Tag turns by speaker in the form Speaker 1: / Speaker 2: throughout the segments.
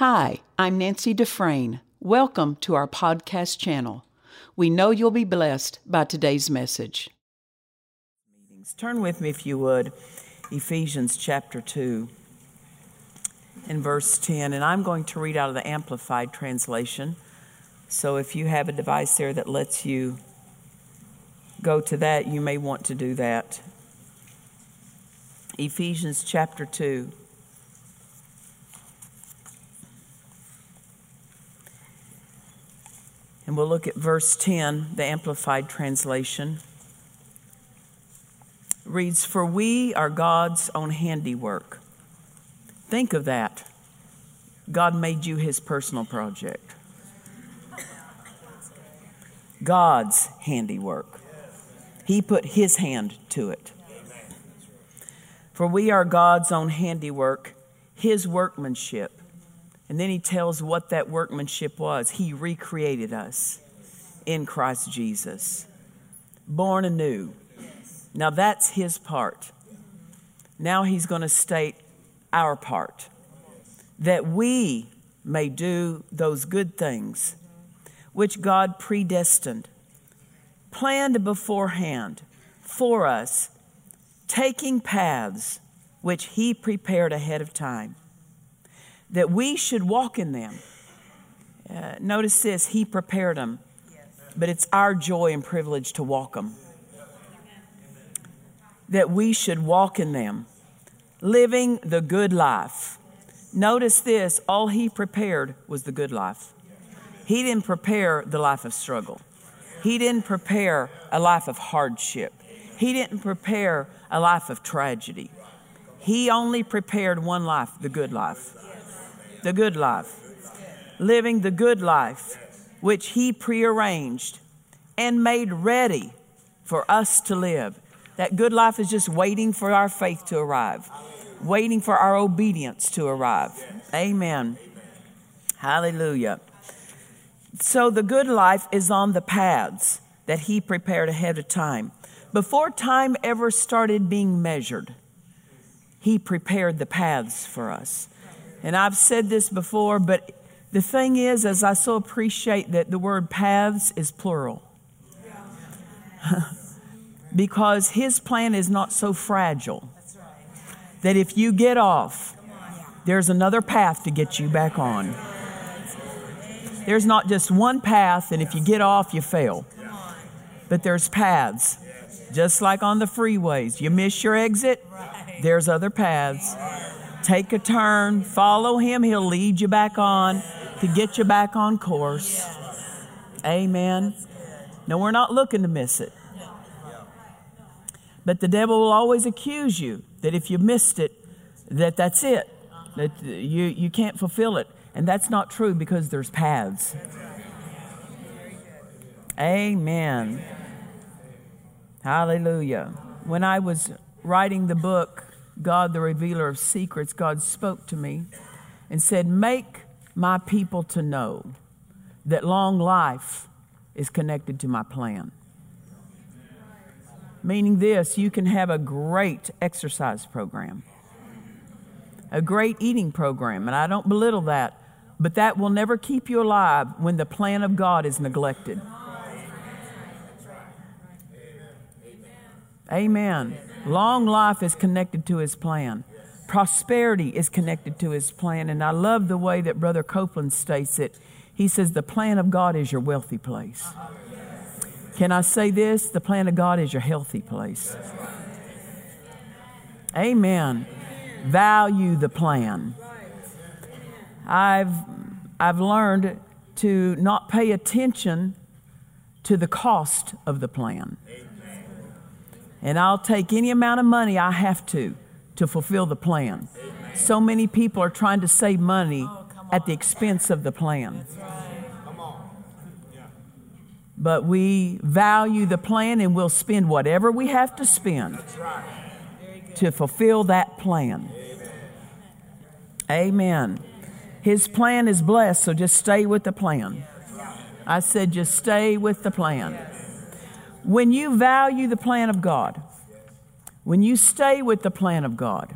Speaker 1: Hi, I'm Nancy Dufresne. Welcome to our podcast channel. We know you'll be blessed by today's message.
Speaker 2: Turn with me, if you would, Ephesians chapter 2 and verse 10. And I'm going to read out of the Amplified translation. So if you have a device there that lets you go to that, you may want to do that. Ephesians chapter 2. And we'll look at verse 10, the Amplified Translation. Reads, For we are God's own handiwork. Think of that. God made you his personal project. God's handiwork. He put his hand to it. For we are God's own handiwork, his workmanship and then he tells what that workmanship was. He recreated us in Christ Jesus, born anew. Now that's his part. Now he's going to state our part that we may do those good things which God predestined, planned beforehand for us, taking paths which he prepared ahead of time that we should walk in them. Uh, notice this He prepared them, but it's our joy and privilege to walk them. That we should walk in them, living the good life. Notice this all He prepared was the good life. He didn't prepare the life of struggle, He didn't prepare a life of hardship, He didn't prepare a life of tragedy. He only prepared one life, the good life the good life, living the good life which He prearranged and made ready for us to live. That good life is just waiting for our faith to arrive, waiting for our obedience to arrive. Amen. Hallelujah. So the good life is on the paths that He prepared ahead of time. Before time ever started being measured, He prepared the paths for us. And I've said this before, but the thing is, as I so appreciate that the word paths is plural. because his plan is not so fragile that if you get off, there's another path to get you back on. There's not just one path, and if you get off, you fail. But there's paths, just like on the freeways. You miss your exit, there's other paths take a turn, follow him. He'll lead you back on to get you back on course. Amen. No, we're not looking to miss it. But the devil will always accuse you that if you missed it, that that's it, that you, you can't fulfill it. And that's not true because there's paths. Amen. Hallelujah. When I was writing the book, God, the revealer of secrets, God spoke to me and said, Make my people to know that long life is connected to my plan. Meaning this, you can have a great exercise program, a great eating program, and I don't belittle that, but that will never keep you alive when the plan of God is neglected. Amen. Long life is connected to his plan. Prosperity is connected to his plan. And I love the way that Brother Copeland states it. He says, The plan of God is your wealthy place. Can I say this? The plan of God is your healthy place. Amen. Value the plan. I've, I've learned to not pay attention to the cost of the plan and I'll take any amount of money I have to to fulfill the plan. Amen. So many people are trying to save money oh, at the expense of the plan. But we value the plan and we'll spend whatever we have to spend to fulfill that plan. Amen. His plan is blessed, so just stay with the plan. I said, just stay with the plan. When you value the plan of God, when you stay with the plan of God,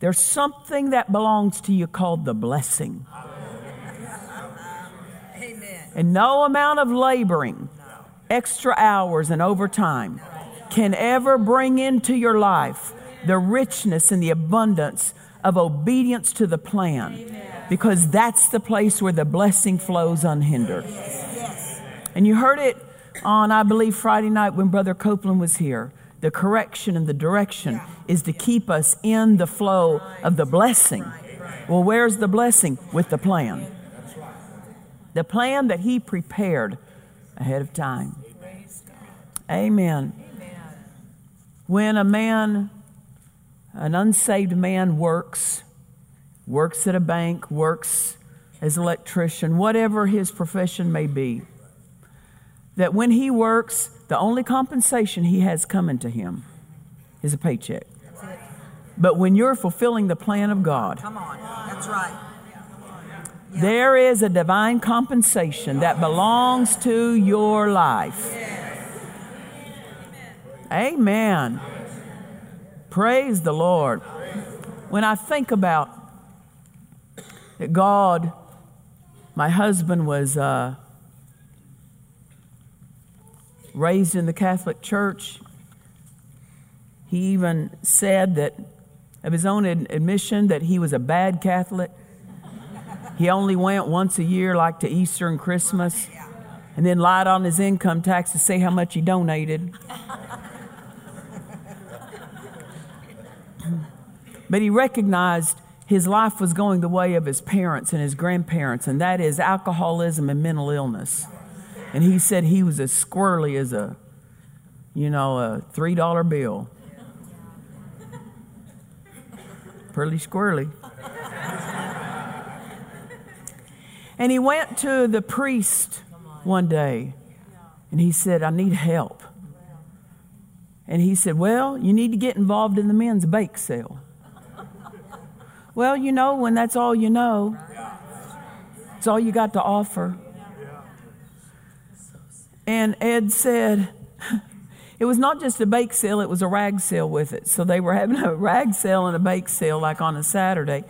Speaker 2: there's something that belongs to you called the blessing. Amen. And no amount of laboring, extra hours, and overtime can ever bring into your life the richness and the abundance of obedience to the plan because that's the place where the blessing flows unhindered. And you heard it on, I believe, Friday night when Brother Copeland was here. The correction and the direction is to keep us in the flow of the blessing. Well, where's the blessing? With the plan. The plan that He prepared ahead of time. Amen. When a man, an unsaved man, works, works at a bank, works as an electrician, whatever his profession may be, that when he works, the only compensation he has coming to him is a paycheck. But when you're fulfilling the plan of God,
Speaker 3: come on, that's right.
Speaker 2: There is a divine compensation that belongs to your life. Amen. Praise the Lord. When I think about that God, my husband was uh, raised in the Catholic Church. He even said that, of his own admission, that he was a bad Catholic. He only went once a year, like to Easter and Christmas, and then lied on his income tax to say how much he donated. but he recognized his life was going the way of his parents and his grandparents, and that is alcoholism and mental illness. And he said he was as squirrely as a, you know, a $3 bill. Pretty squirrely. and he went to the priest one day and he said, I need help. And he said, Well, you need to get involved in the men's bake sale. well, you know, when that's all you know, it's all you got to offer. And Ed said, it was not just a bake sale, it was a rag sale with it. So they were having a rag sale and a bake sale like on a Saturday.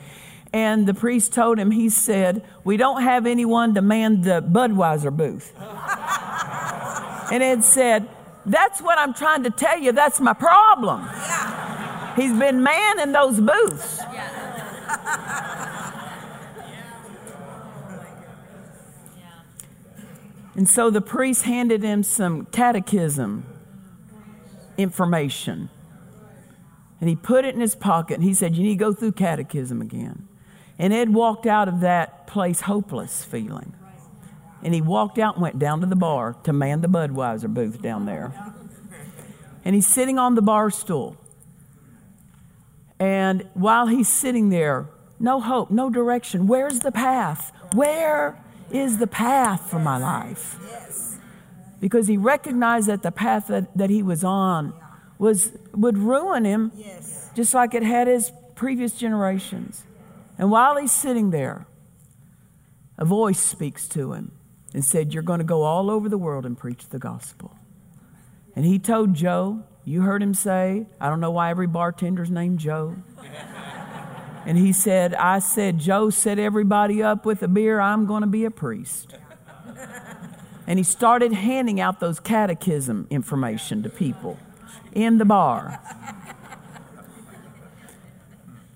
Speaker 2: And the priest told him, he said, We don't have anyone to man the Budweiser booth. and Ed said, That's what I'm trying to tell you. That's my problem. He's been manning those booths. And so the priest handed him some catechism information. And he put it in his pocket and he said, You need to go through catechism again. And Ed walked out of that place hopeless feeling. And he walked out and went down to the bar to man the Budweiser booth down there. And he's sitting on the bar stool. And while he's sitting there, no hope, no direction. Where's the path? Where is the path for my life. Because he recognized that the path that, that he was on was, would ruin him just like it had his previous generations. And while he's sitting there, a voice speaks to him and said, You're going to go all over the world and preach the gospel. And he told Joe, You heard him say, I don't know why every bartender's named Joe. And he said, I said, Joe set everybody up with a beer. I'm going to be a priest. And he started handing out those catechism information to people in the bar.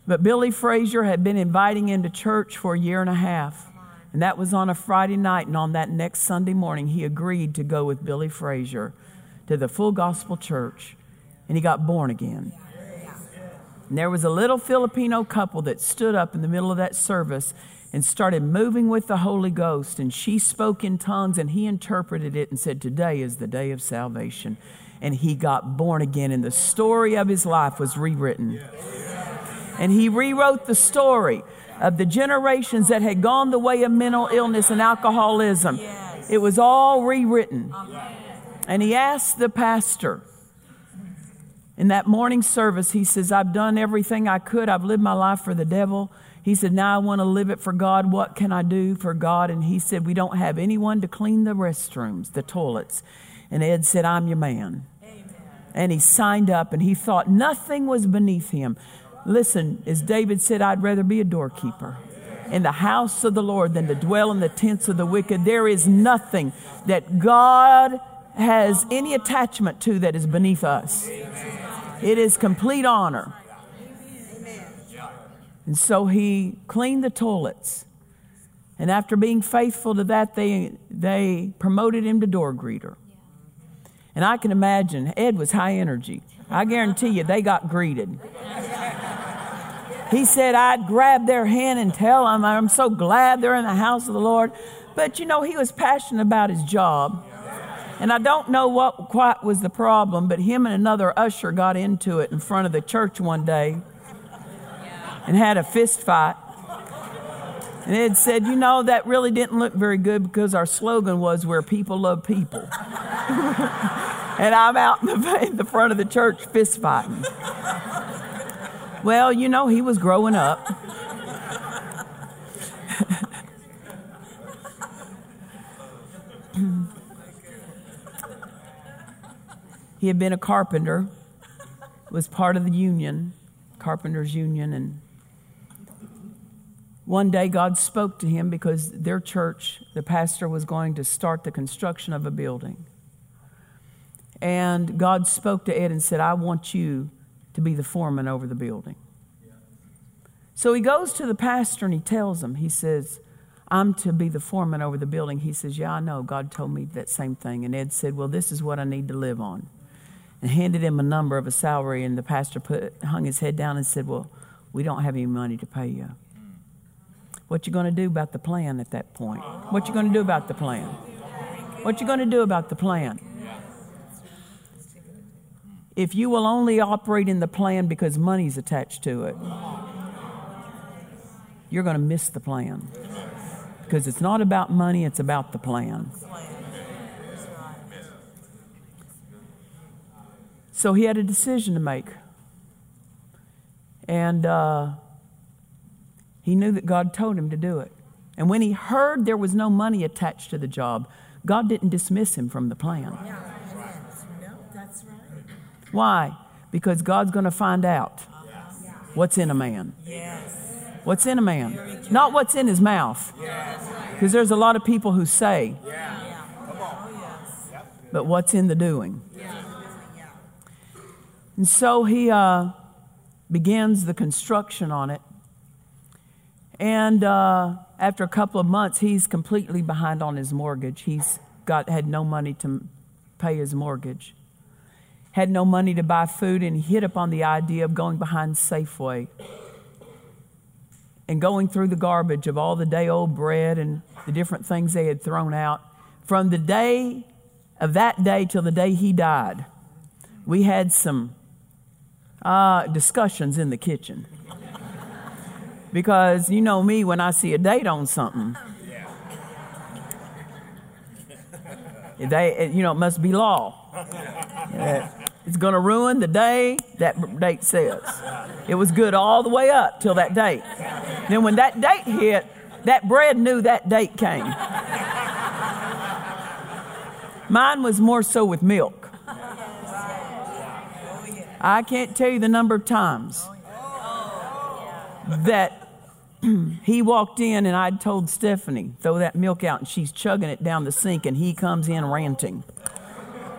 Speaker 2: But Billy Frazier had been inviting him to church for a year and a half. And that was on a Friday night. And on that next Sunday morning, he agreed to go with Billy Frazier to the Full Gospel Church. And he got born again. And there was a little Filipino couple that stood up in the middle of that service and started moving with the Holy Ghost. And she spoke in tongues and he interpreted it and said, Today is the day of salvation. And he got born again, and the story of his life was rewritten. And he rewrote the story of the generations that had gone the way of mental illness and alcoholism. It was all rewritten. And he asked the pastor, in that morning service, he says, I've done everything I could. I've lived my life for the devil. He said, Now I want to live it for God. What can I do for God? And he said, We don't have anyone to clean the restrooms, the toilets. And Ed said, I'm your man. Amen. And he signed up and he thought nothing was beneath him. Listen, as David said, I'd rather be a doorkeeper. in the house of the Lord than to dwell in the tents of the wicked. There is nothing that God has any attachment to that is beneath us. It is complete honor. And so he cleaned the toilets. And after being faithful to that, they, they promoted him to door greeter. And I can imagine Ed was high energy. I guarantee you they got greeted. He said, I'd grab their hand and tell them, I'm so glad they're in the house of the Lord. But you know, he was passionate about his job. And I don't know what quite was the problem, but him and another usher got into it in front of the church one day and had a fist fight. And Ed said, You know, that really didn't look very good because our slogan was where people love people. and I'm out in the, in the front of the church fist fighting. Well, you know, he was growing up. he had been a carpenter, was part of the union, carpenters union, and one day God spoke to him because their church, the pastor was going to start the construction of a building. And God spoke to Ed and said, I want you to be the foreman over the building. So he goes to the pastor and he tells him, he says, I'm to be the foreman over the building. He says, Yeah, I know. God told me that same thing. And Ed said, Well, this is what I need to live on. And handed him a number of a salary. And the pastor put, hung his head down and said, Well, we don't have any money to pay you. What you going to do about the plan at that point? What you going to do about the plan? What you going to do about the plan? if you will only operate in the plan because money's attached to it, you're going to miss the plan. Because it's not about money, it's about the plan. So he had a decision to make. And uh, he knew that God told him to do it. And when he heard there was no money attached to the job, God didn't dismiss him from the plan. Why? Because God's going to find out what's in a man. What's in a man? Not what's in his mouth. Because there's a lot of people who say, but what's in the doing. And so he uh, begins the construction on it. And uh, after a couple of months, he's completely behind on his mortgage. He's got had no money to pay his mortgage had no money to buy food, and he hit upon the idea of going behind Safeway and going through the garbage of all the day old bread and the different things they had thrown out. From the day of that day till the day he died, we had some uh, discussions in the kitchen. because you know me, when I see a date on something, they, you know, it must be law. It's going to ruin the day that date says. It was good all the way up till that date. Then when that date hit, that bread knew that date came. Mine was more so with milk. I can't tell you the number of times that he walked in and I'd told Stephanie, throw that milk out, and she's chugging it down the sink, and he comes in ranting.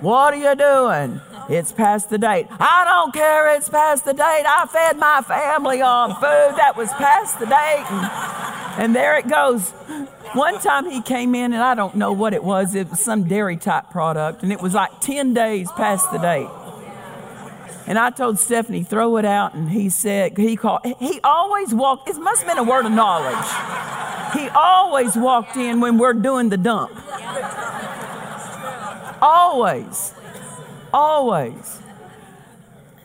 Speaker 2: What are you doing? It's past the date. I don't care, it's past the date. I fed my family on food that was past the date. And, and there it goes. One time he came in, and I don't know what it was. It was some dairy type product, and it was like 10 days past the date. And I told Stephanie, throw it out. And he said, he called, he always walked, it must have been a word of knowledge. He always walked in when we're doing the dump. Always. Always.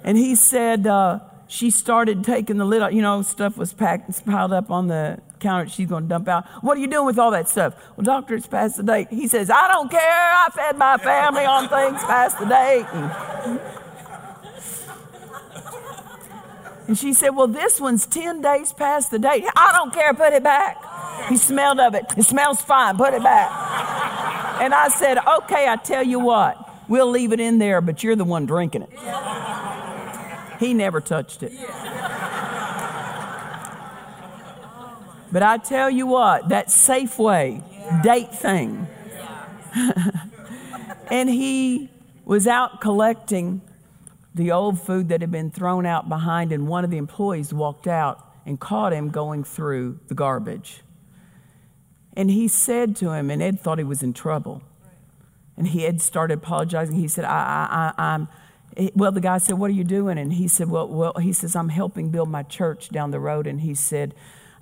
Speaker 2: And he said, uh, she started taking the lid off, you know, stuff was packed, and piled up on the counter she's going to dump out. What are you doing with all that stuff? Well, doctor, it's past the date. He says, I don't care. I fed my family on things past the date. And, and she said, Well, this one's 10 days past the date. I don't care. Put it back. He smelled of it. It smells fine. Put it back. And I said, Okay, I tell you what. We'll leave it in there, but you're the one drinking it. He never touched it. But I tell you what, that Safeway date thing. and he was out collecting the old food that had been thrown out behind, and one of the employees walked out and caught him going through the garbage. And he said to him, and Ed thought he was in trouble. And he had started apologizing. He said, I, I, I, am well, the guy said, What are you doing? And he said, Well, well, he says, I'm helping build my church down the road. And he said,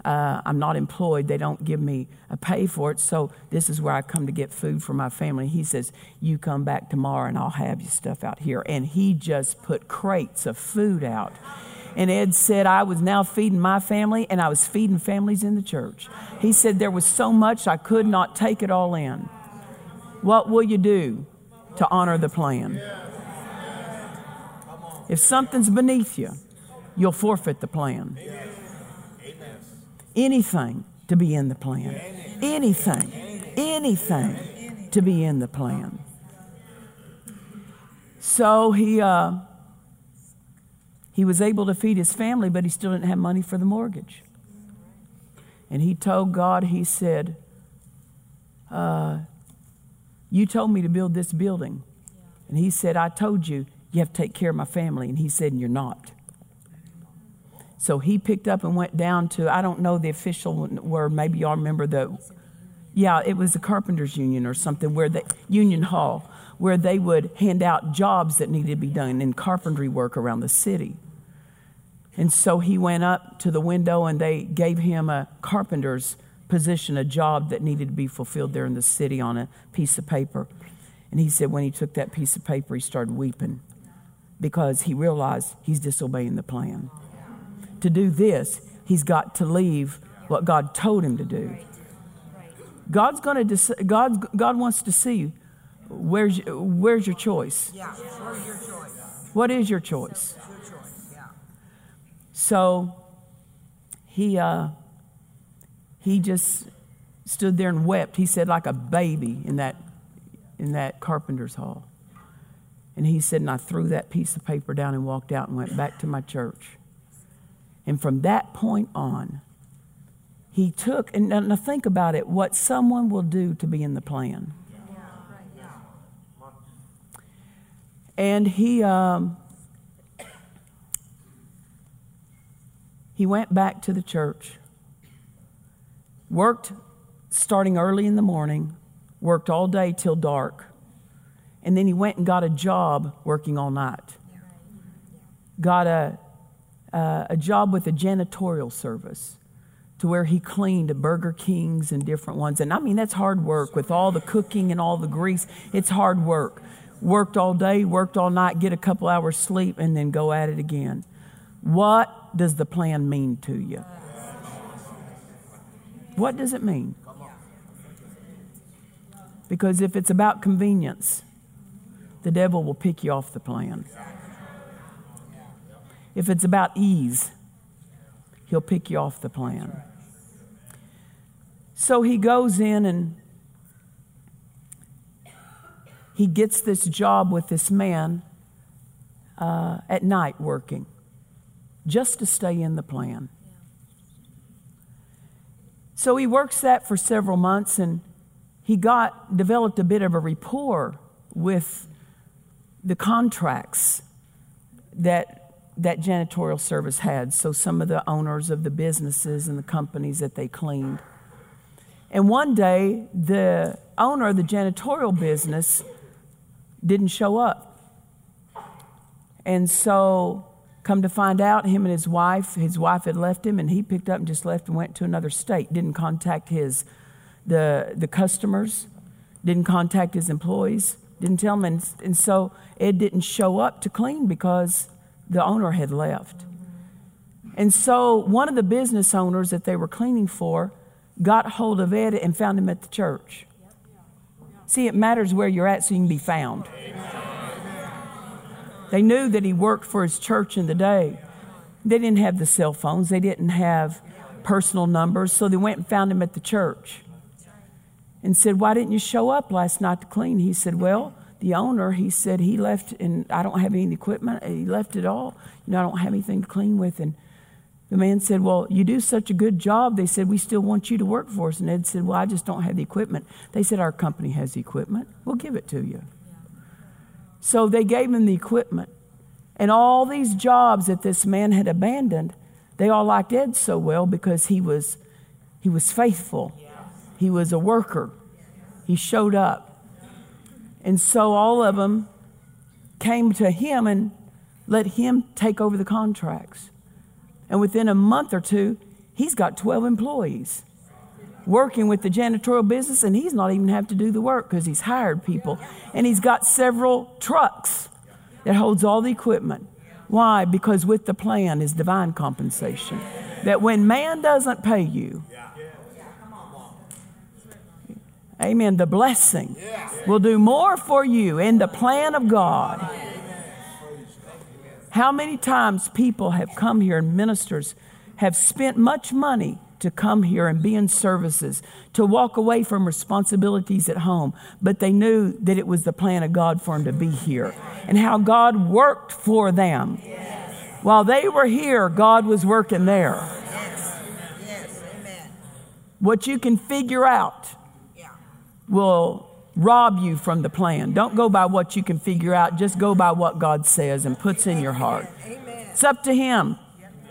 Speaker 2: uh, I'm not employed. They don't give me a pay for it. So this is where I come to get food for my family. He says, You come back tomorrow and I'll have your stuff out here. And he just put crates of food out. And Ed said, I was now feeding my family and I was feeding families in the church. He said, There was so much I could not take it all in. What will you do to honor the plan? If something's beneath you, you'll forfeit the plan. Anything to be in the plan. Anything, anything to be in the plan. So he, uh, he was able to feed his family, but he still didn't have money for the mortgage. And he told God, he said, uh, You told me to build this building. And he said, I told you you have to take care of my family. And he said, and You're not. So he picked up and went down to, I don't know the official word, maybe y'all remember the, yeah, it was the Carpenters Union or something, where the Union Hall, where they would hand out jobs that needed to be done in carpentry work around the city. And so he went up to the window and they gave him a carpenter's position, a job that needed to be fulfilled there in the city on a piece of paper. And he said when he took that piece of paper, he started weeping because he realized he's disobeying the plan. To do this, he's got to leave what God told him to do. God's going to God God wants to see where's where's your choice? Yeah, where's your choice? What is your choice? So he uh, he just stood there and wept. He said like a baby in that in that carpenter's hall. And he said, and I threw that piece of paper down and walked out and went back to my church. And from that point on, he took, and now think about it, what someone will do to be in the plan. And he, um, he went back to the church, worked starting early in the morning, worked all day till dark, and then he went and got a job working all night. Got a, uh, a job with a janitorial service to where he cleaned Burger Kings and different ones. And I mean, that's hard work with all the cooking and all the grease. It's hard work. Worked all day, worked all night, get a couple hours sleep, and then go at it again. What does the plan mean to you? What does it mean? Because if it's about convenience, the devil will pick you off the plan. If it's about ease, he'll pick you off the plan. So he goes in and he gets this job with this man uh, at night working just to stay in the plan. So he works that for several months and he got developed a bit of a rapport with the contracts that that janitorial service had. So some of the owners of the businesses and the companies that they cleaned. And one day, the owner of the janitorial business didn't show up. And so, come to find out, him and his wife, his wife had left him, and he picked up and just left and went to another state. Didn't contact his the the customers, didn't contact his employees, didn't tell them. And, and so Ed didn't show up to clean because the owner had left. And so one of the business owners that they were cleaning for got hold of Ed and found him at the church. See, it matters where you're at so you can be found. They knew that he worked for his church in the day. They didn't have the cell phones, they didn't have personal numbers, so they went and found him at the church and said, Why didn't you show up last night to clean? He said, Well, the owner, he said he left and I don't have any equipment. He left it all. You know, I don't have anything to clean with. And The man said, Well, you do such a good job. They said, We still want you to work for us. And Ed said, Well, I just don't have the equipment. They said, Our company has the equipment. We'll give it to you. So they gave him the equipment. And all these jobs that this man had abandoned, they all liked Ed so well because he was, he was faithful. He was a worker. He showed up. And so all of them came to him and let him take over the contracts. And within a month or two, he's got 12 employees working with the janitorial business, and he's not even have to do the work because he's hired people. And he's got several trucks that holds all the equipment. Why? Because with the plan is divine compensation. That when man doesn't pay you, amen, the blessing will do more for you in the plan of God. How many times people have come here and ministers have spent much money to come here and be in services, to walk away from responsibilities at home, but they knew that it was the plan of God for them to be here and how God worked for them. While they were here, God was working there. What you can figure out will rob you from the plan. Don't go by what you can figure out, just go by what God says and puts in your heart. It's up to Him.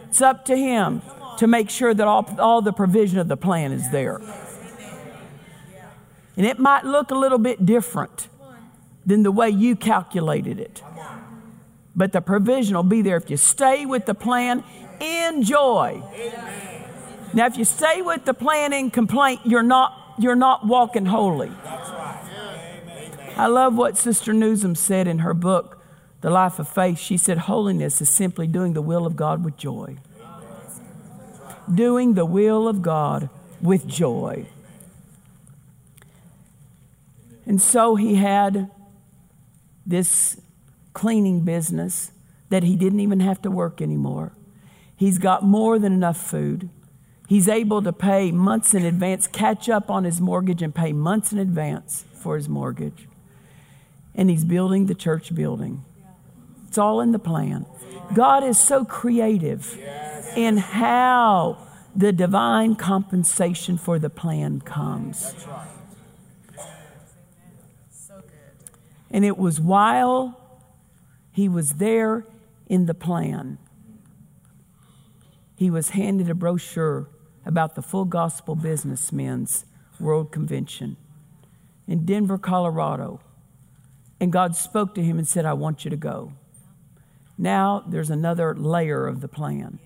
Speaker 2: It's up to Him to make sure that all, all the provision of the plan is there. And it might look a little bit different than the way you calculated it. But the provision will be there if you stay with the plan in joy. Now, if you stay with the plan in complaint, you're not, you're not walking holy. I love what Sister Newsom said in her book, The Life of Faith. She said, Holiness is simply doing the will of God with joy. Doing the will of God with joy. And so he had this cleaning business that he didn't even have to work anymore. He's got more than enough food. He's able to pay months in advance, catch up on his mortgage, and pay months in advance for his mortgage and he's building the church building. It's all in the plan. God is so creative in how the divine compensation for the plan comes. And it was while he was there in the plan, he was handed a brochure about the Full Gospel Businessmen's World Convention in Denver, Colorado. And God spoke to him and said, I want you to go. Now there's another layer of the plan.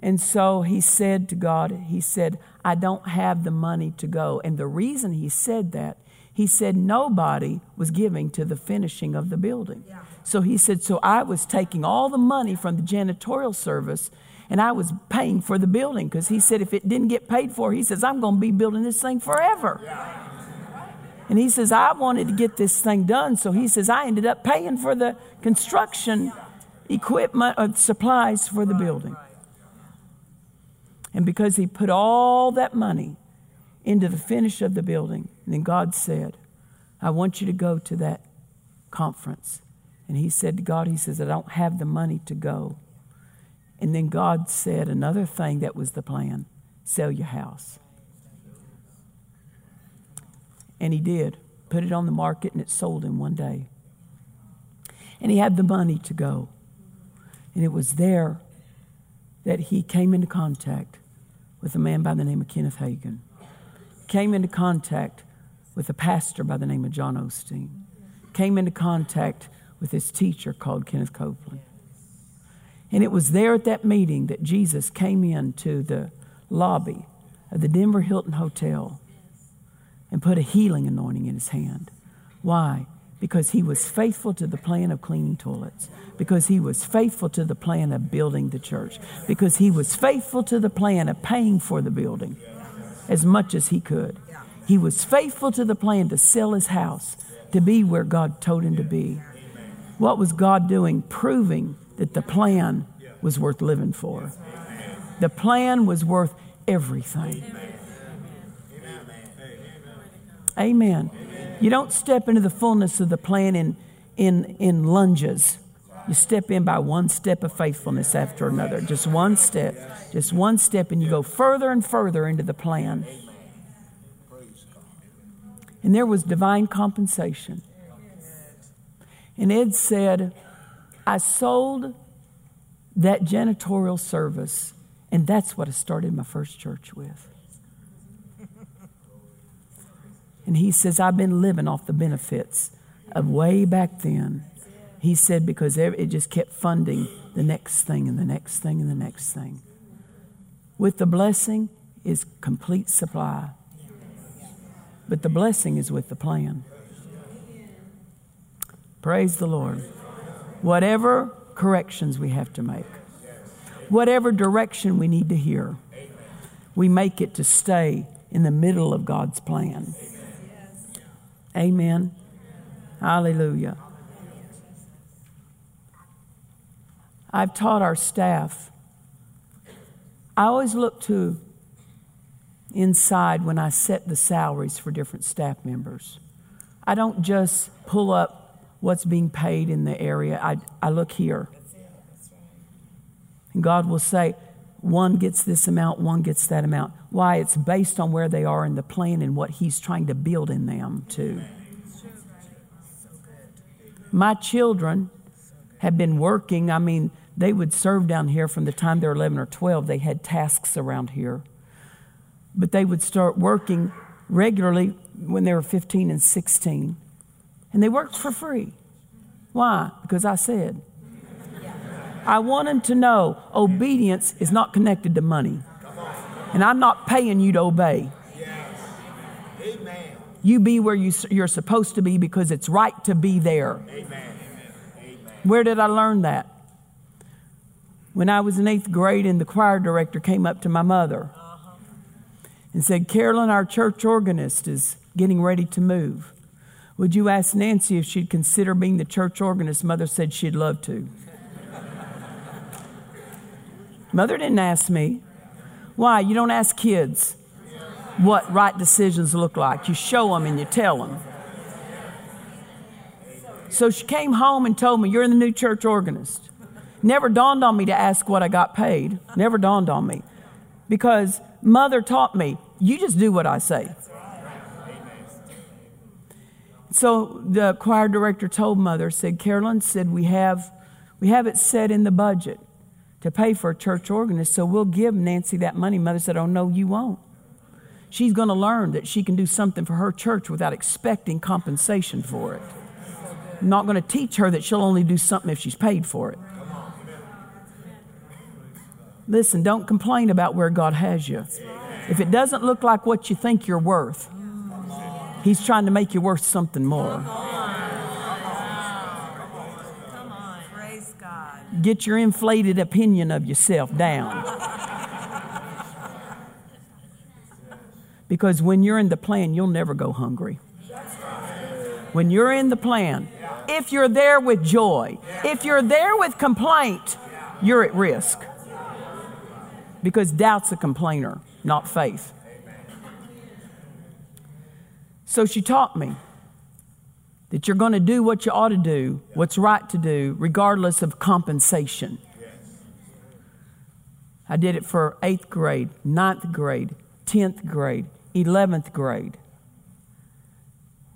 Speaker 2: And so he said to God, He said, I don't have the money to go. And the reason he said that, he said nobody was giving to the finishing of the building. Yeah. So he said, So I was taking all the money from the janitorial service and I was paying for the building because he said, if it didn't get paid for, he says, I'm going to be building this thing forever. And he says, I wanted to get this thing done. So he says, I ended up paying for the construction equipment or supplies for the building. And because he put all that money into the finish of the building, then God said, I want you to go to that conference. And he said to God, He says, I don't have the money to go. And then God said another thing that was the plan sell your house. And he did. Put it on the market and it sold in one day. And he had the money to go. And it was there that he came into contact with a man by the name of Kenneth Hagin. Came into contact with a pastor by the name of John Osteen. Came into contact with his teacher called Kenneth Copeland. And it was there at that meeting that Jesus came into the lobby of the Denver Hilton Hotel and put a healing anointing in his hand. Why? Because he was faithful to the plan of cleaning toilets. Because he was faithful to the plan of building the church. Because he was faithful to the plan of paying for the building as much as he could. He was faithful to the plan to sell his house to be where God told him to be. What was God doing? Proving that the plan was worth living for. The plan was worth everything. Amen. You don't step into the fullness of the plan in, in, in lunges. You step in by one step of faithfulness after another. Just one step. Just one step, and you go further and further into the plan. And there was divine compensation. And Ed said, I sold that janitorial service, and that's what I started my first church with. And he says, I've been living off the benefits of way back then. He said, because it just kept funding the next thing and the next thing and the next thing. With the blessing is complete supply. But the blessing is with the plan. Praise the Lord. Whatever corrections we have to make, whatever direction we need to hear, we make it to stay in the middle of God's plan. Amen. Hallelujah. I've taught our staff. I always look to inside when I set the salaries for different staff members. I don't just pull up what's being paid in the area, I, I look here. And God will say, one gets this amount, one gets that amount. Why? It's based on where they are in the plan and what He's trying to build in them, too. My children have been working. I mean, they would serve down here from the time they're 11 or 12. They had tasks around here. But they would start working regularly when they were 15 and 16. And they worked for free. Why? Because I said. I want them to know obedience is not connected to money. And I'm not paying you to obey. You be where you, you're supposed to be because it's right to be there. Where did I learn that? When I was in eighth grade, and the choir director came up to my mother and said, Carolyn, our church organist is getting ready to move. Would you ask Nancy if she'd consider being the church organist? Mother said she'd love to. Mother didn't ask me. Why? You don't ask kids what right decisions look like. You show them and you tell them. So she came home and told me, You're the new church organist. Never dawned on me to ask what I got paid. Never dawned on me. Because mother taught me, you just do what I say. So the choir director told mother, said, Carolyn said, we have, we have it set in the budget to pay for a church organist, so we'll give Nancy that money. Mother said, Oh, no, you won't. She's going to learn that she can do something for her church without expecting compensation for it. I'm not going to teach her that she'll only do something if she's paid for it. Listen, don't complain about where God has you. If it doesn't look like what you think you're worth, He's trying to make you worth something more. Get your inflated opinion of yourself down. Because when you're in the plan, you'll never go hungry. When you're in the plan, if you're there with joy, if you're there with complaint, you're at risk. Because doubt's a complainer, not faith. So she taught me that you're going to do what you ought to do, what's right to do, regardless of compensation. I did it for eighth grade, ninth grade, 10th grade, 11th grade.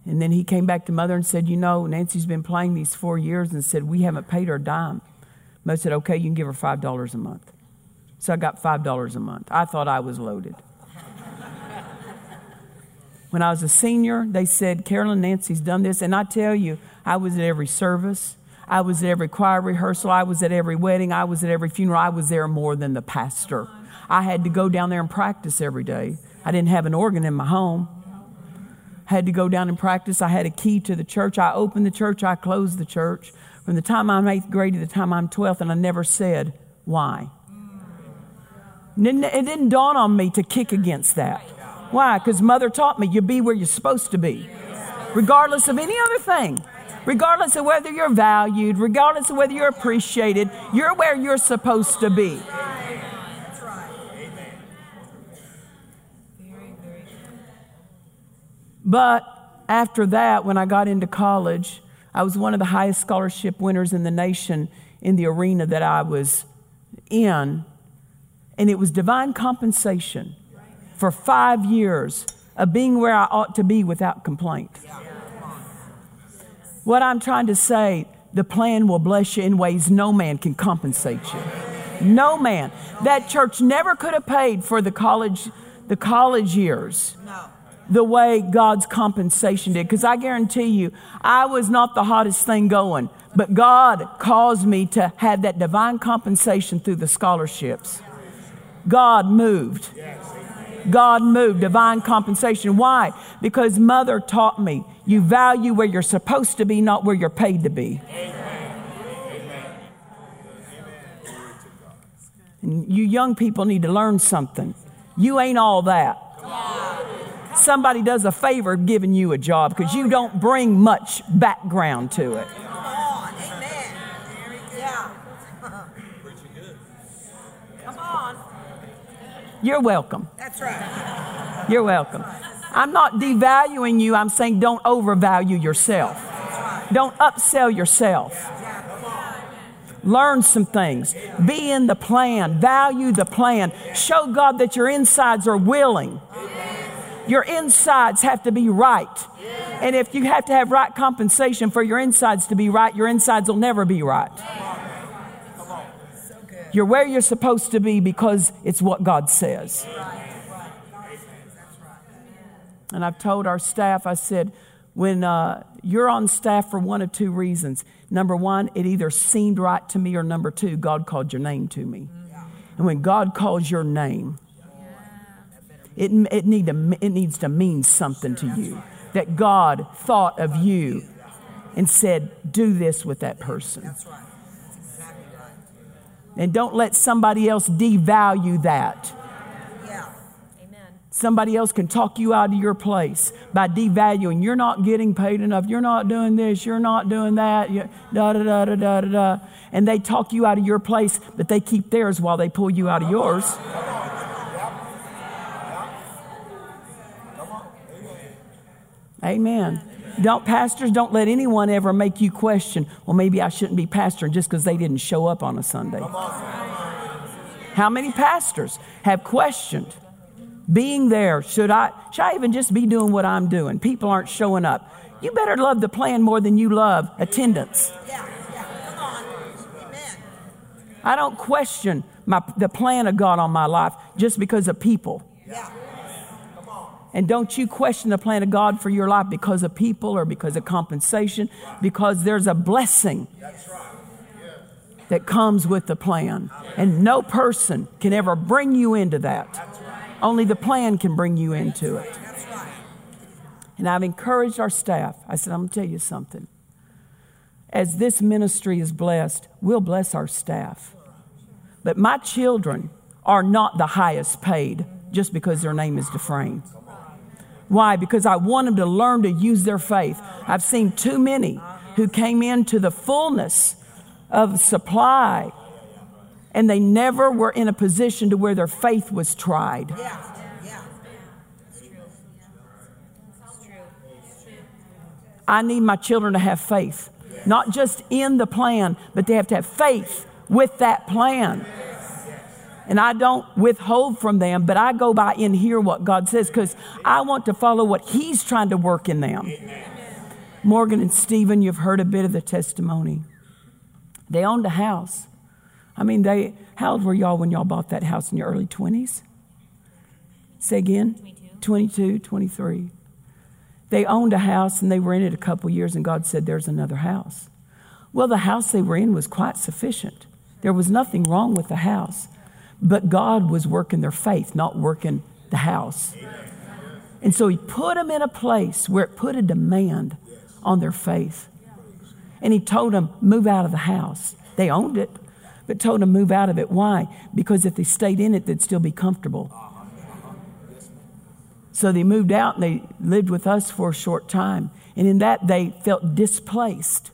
Speaker 2: And then he came back to mother and said, You know, Nancy's been playing these four years and said, We haven't paid her a dime. Mother said, Okay, you can give her $5 a month. So I got $5 a month. I thought I was loaded. When I was a senior, they said, Carolyn Nancy's done this. And I tell you, I was at every service. I was at every choir rehearsal. I was at every wedding. I was at every funeral. I was there more than the pastor. I had to go down there and practice every day. I didn't have an organ in my home. I had to go down and practice. I had a key to the church. I opened the church, I closed the church. From the time I'm eighth grade to the time I'm 12th, and I never said why. It didn't dawn on me to kick against that. Why? Because mother taught me you be where you're supposed to be, regardless of any other thing. Regardless of whether you're valued, regardless of whether you're appreciated, you're where you're supposed to be. But after that, when I got into college, I was one of the highest scholarship winners in the nation in the arena that I was in, and it was divine compensation for five years of being where I ought to be without complaint. What I'm trying to say, the plan will bless you in ways no man can compensate you. No man. That church never could have paid for the college, the college years. The way God's compensation did. Because I guarantee you, I was not the hottest thing going, but God caused me to have that divine compensation through the scholarships. God moved. God moved, divine compensation. Why? Because mother taught me you value where you're supposed to be, not where you're paid to be. And you young people need to learn something. You ain't all that. Somebody does a favor giving you a job because you don't bring much background to it. You're welcome.
Speaker 3: That's right.
Speaker 2: You're welcome. I'm not devaluing you. I'm saying don't overvalue yourself. Don't upsell yourself. Learn some things. Be in the plan. Value the plan. Show God that your insides are willing. Your insides have to be right. And if you have to have right compensation for your insides to be right, your insides will never be right. You're where you're supposed to be because it's what God says. And I've told our staff, I said, when uh, you're on staff for one of two reasons. Number one, it either seemed right to me, or number two, God called your name to me. And when God calls your name, it, it, need to, it needs to mean something to you. That God thought of you and said, do this with that person. And don't let somebody else devalue that. Yeah. Amen. Somebody else can talk you out of your place by devaluing. You're not getting paid enough. You're not doing this. You're not doing that. da, da, da, da, da, da, da. And they talk you out of your place, but they keep theirs while they pull you out of yours. Amen. Don't pastors don't let anyone ever make you question, well maybe I shouldn't be pastoring just because they didn't show up on a Sunday. How many pastors have questioned being there, should I should I even just be doing what I'm doing? People aren't showing up. You better love the plan more than you love attendance.
Speaker 3: Yeah, yeah. Come on. Amen.
Speaker 2: I don't question my, the plan of God on my life just because of people.
Speaker 3: Yeah.
Speaker 2: And don't you question the plan of God for your life because of people or because of compensation, because there's a blessing that comes with the plan. And no person can ever bring you into that. Only the plan can bring you into it. And I've encouraged our staff. I said, I'm going to tell you something. As this ministry is blessed, we'll bless our staff. But my children are not the highest paid just because their name is Dufresne. Why? Because I want them to learn to use their faith. I've seen too many who came into the fullness of supply and they never were in a position to where their faith was tried.
Speaker 3: Yeah. Yeah.
Speaker 2: I need my children to have faith, not just in the plan, but they have to have faith with that plan. And I don't withhold from them, but I go by and hear what God says because I want to follow what He's trying to work in them. Morgan and Stephen, you've heard a bit of the testimony. They owned a house. I mean, they, how old were y'all when y'all bought that house in your early 20s? Say again? 22, 23. They owned a house and they were in it a couple years, and God said, There's another house. Well, the house they were in was quite sufficient. There was nothing wrong with the house, but God was working their faith, not working the house. And so He put them in a place where it put a demand on their faith. And He told them, Move out of the house. They owned it, but told them, Move out of it. Why? Because if they stayed in it, they'd still be comfortable. So they moved out and they lived with us for a short time. And in that, they felt displaced.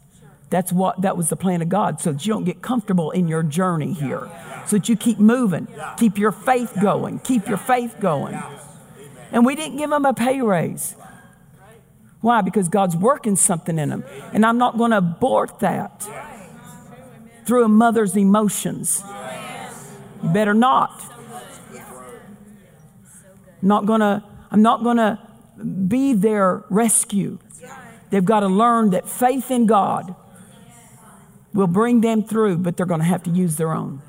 Speaker 2: That's what that was the plan of God, so that you don't get comfortable in your journey here, so that you keep moving, keep your faith going, keep your faith going. And we didn't give them a pay raise. Why? Because God's working something in them. And I'm not going to abort that through a mother's emotions. You better not. I'm not to I'm not to be their rescue. They've got to learn that faith in God will bring them through, but they're going to have to use their own.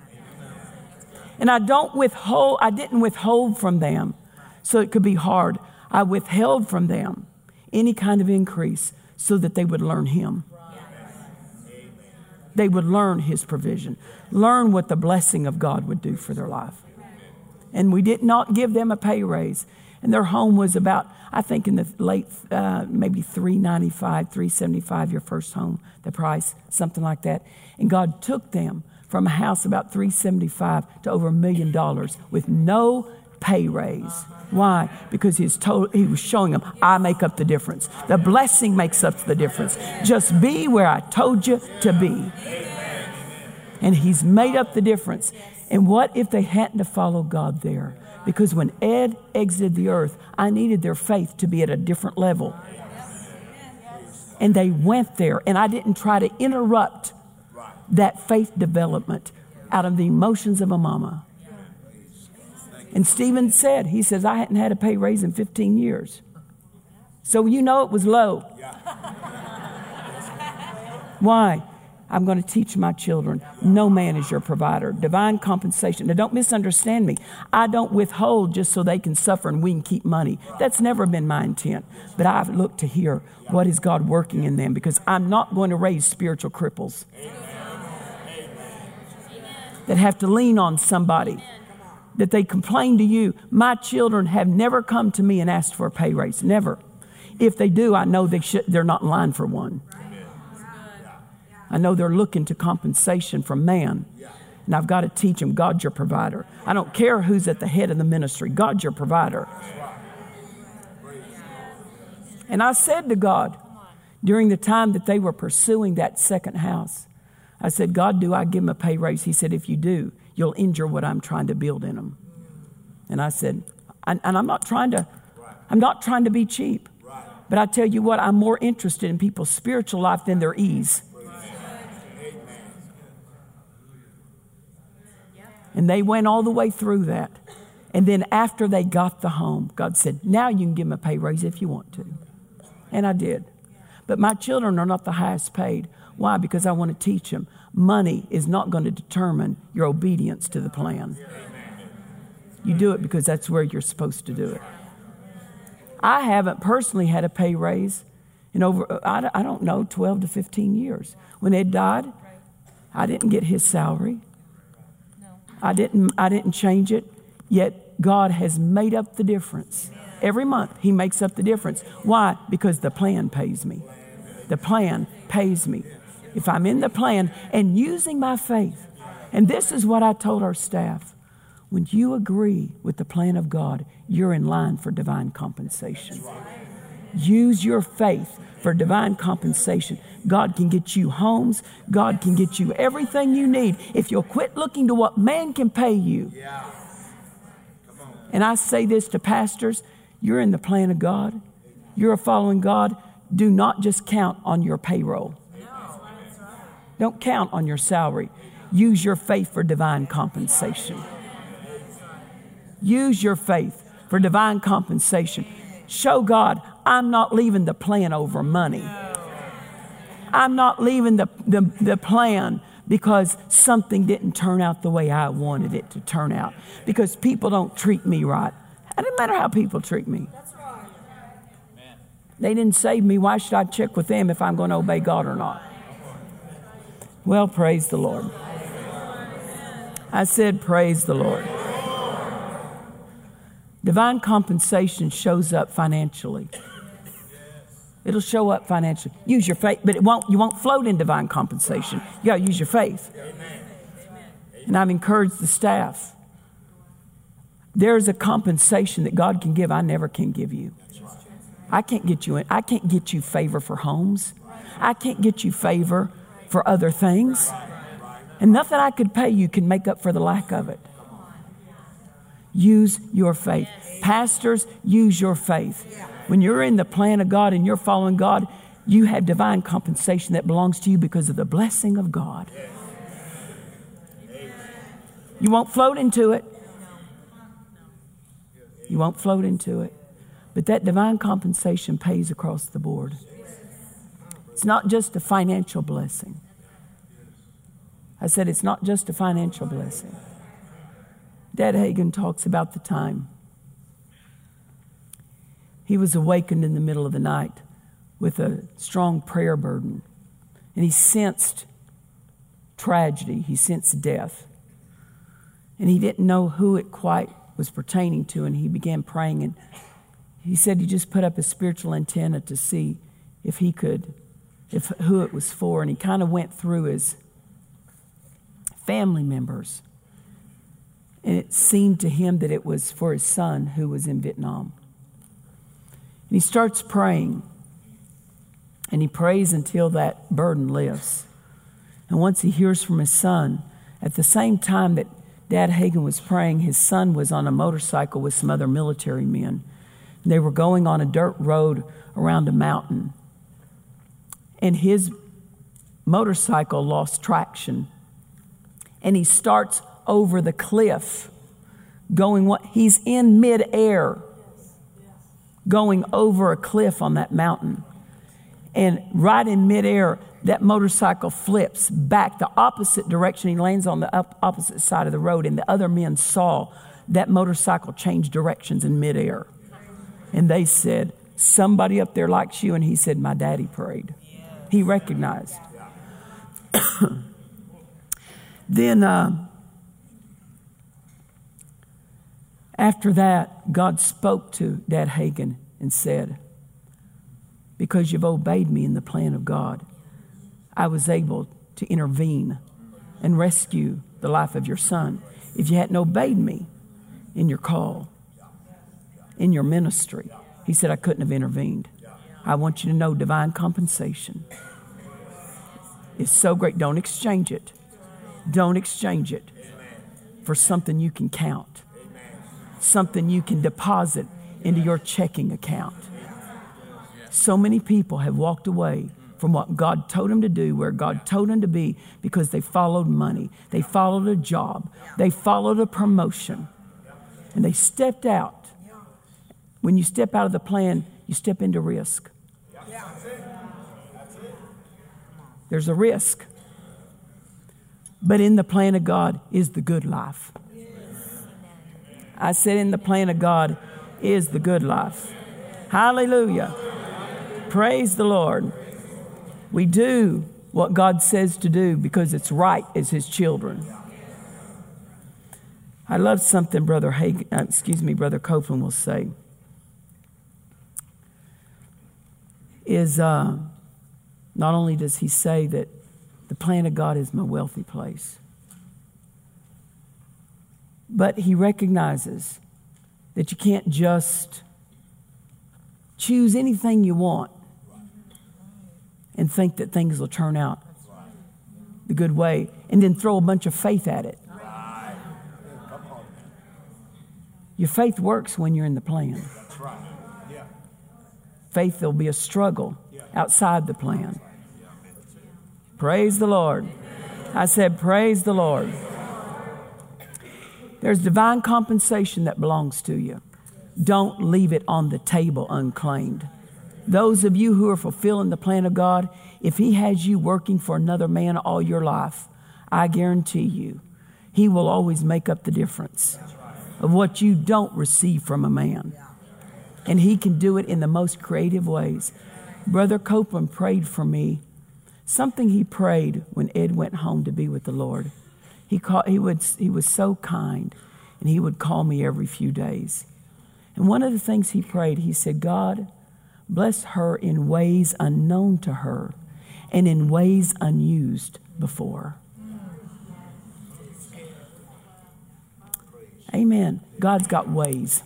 Speaker 2: And I don't withhold, I didn't withhold from them so it could be hard. I withheld from them any kind of increase so that they would learn Him. They would learn His provision, learn what the blessing of God would do for their life. And we did not give them a pay raise. And their home was about, I think, in the late, uh, maybe 395, 375, your first home, the price, something like that. And God took them from a house about 375 to over a million dollars with no pay raise. Why? Because he's told, he was showing them, I make up the difference. The blessing makes up the difference. Just be where I told you to be. And he's made up the difference. And what if they hadn't to follow God there? Because when Ed exited the earth, I needed their faith to be at a different level. And they went there, and I didn't try to interrupt that faith development out of the emotions of a mama. And Stephen said, he says, I hadn't had a pay raise in 15 years. So you know it was low. Why? I'm going to teach my children no man is your provider. Divine compensation. Now, don't misunderstand me. I don't withhold just so they can suffer and we can keep money. That's never been my intent. But I've looked to hear what is God working in them because I'm not going to raise spiritual cripples that have to lean on somebody that they complain to you. My children have never come to me and asked for a pay raise. Never. If they do, I know they should, they're not in line for one. I know they're looking to compensation from man. And I've got to teach them God's your provider. I don't care who's at the head of the ministry, God's your provider. And I said to God during the time that they were pursuing that second house, I said, God, do I give them a pay raise? He said, if you do, you'll injure what I'm trying to build in them. And I said, and, I'm not trying to, I'm not trying to be cheap. But I tell you what, I'm more interested in people's spiritual life than their ease. And they went all the way through that. And then after they got the home, God said, Now you can give them a pay raise if you want to. And I did. But my children are not the highest paid. Why? Because I want to teach them money is not going to determine your obedience to the plan. You do it because that's where you're supposed to do it. I haven't personally had a pay raise in over, I don't know, 12 to 15 years. When Ed died, I didn't get his salary. I didn't, I didn't change it, yet God has made up the difference. Every month, He makes up the difference. Why? Because the plan pays me. The plan pays me. If I'm in the plan and using my faith, and this is what I told our staff when you agree with the plan of God, you're in line for divine compensation. Use your faith for divine compensation. God can get you homes. God can get you everything you need if you'll quit looking to what man can pay you. And I say this to pastors you're in the plan of God, you're following God. Do not just count on your payroll. Don't count on your salary. Use your faith for divine compensation. Use your faith for divine compensation. Show God, I'm not leaving the plan over money. I'm not leaving the, the, the plan because something didn't turn out the way I wanted it to turn out. Because people don't treat me right. It doesn't matter how people treat me. They didn't save me. Why should I check with them if I'm going to obey God or not? Well, praise the Lord. I said, Praise the Lord. Divine compensation shows up financially. It'll show up financially. Use your faith, but it won't, you won't float in divine compensation. You got to use your faith. And I've encouraged the staff. There's a compensation that God can give I never can give you. I can't get you in. I can't get you favor for homes. I can't get you favor for other things. And nothing I could pay you can make up for the lack of it. Use your faith. Pastors, use your faith. When you're in the plan of God and you're following God, you have divine compensation that belongs to you because of the blessing of God. You won't float into it. You won't float into it. But that divine compensation pays across the board. It's not just a financial blessing. I said it's not just a financial blessing. Dad Hagin talks about the time he was awakened in the middle of the night with a strong prayer burden. And he sensed tragedy, he sensed death. And he didn't know who it quite was pertaining to, and he began praying. And he said he just put up his spiritual antenna to see if he could, if who it was for. And he kind of went through his family members. And it seemed to him that it was for his son who was in Vietnam. And he starts praying. And he prays until that burden lifts. And once he hears from his son, at the same time that Dad Hagin was praying, his son was on a motorcycle with some other military men. And they were going on a dirt road around a mountain. And his motorcycle lost traction. And he starts over the cliff, going what? He's in midair, going over a cliff on that mountain. And right in midair, that motorcycle flips back the opposite direction. He lands on the opposite side of the road, and the other men saw that motorcycle change directions in midair. And they said, Somebody up there likes you. And he said, My daddy prayed. He recognized. then, uh, after that, God spoke to Dad Hagin and said, Because you've obeyed me in the plan of God, I was able to intervene and rescue the life of your son. If you hadn't obeyed me in your call, in your ministry, he said, I couldn't have intervened. I want you to know divine compensation is so great. Don't exchange it. Don't exchange it for something you can count, something you can deposit into your checking account. So many people have walked away from what God told them to do, where God told them to be, because they followed money, they followed a job, they followed a promotion, and they stepped out. When you step out of the plan, you step into risk. There's a risk. But in the plan of God is the good life. I said, in the plan of God is the good life. Hallelujah. Praise the Lord. We do what God says to do because it's right as His children. I love something Brother Hagin, uh, excuse me, Brother Copeland will say. Is uh, not only does he say that the plan of God is my wealthy place, but he recognizes that you can't just choose anything you want and think that things will turn out the good way and then throw a bunch of faith at it. Your faith works when you're in the plan. Faith, there'll be a struggle outside the plan. Praise the Lord. I said, Praise the Lord. There's divine compensation that belongs to you. Don't leave it on the table unclaimed. Those of you who are fulfilling the plan of God, if He has you working for another man all your life, I guarantee you, He will always make up the difference of what you don't receive from a man. And He can do it in the most creative ways. Brother Copeland prayed for me. Something he prayed when Ed went home to be with the Lord. He, called, he, would, he was so kind, and he would call me every few days. And one of the things he prayed, he said, God, Bless her in ways unknown to her and in ways unused before. Amen. God's got ways.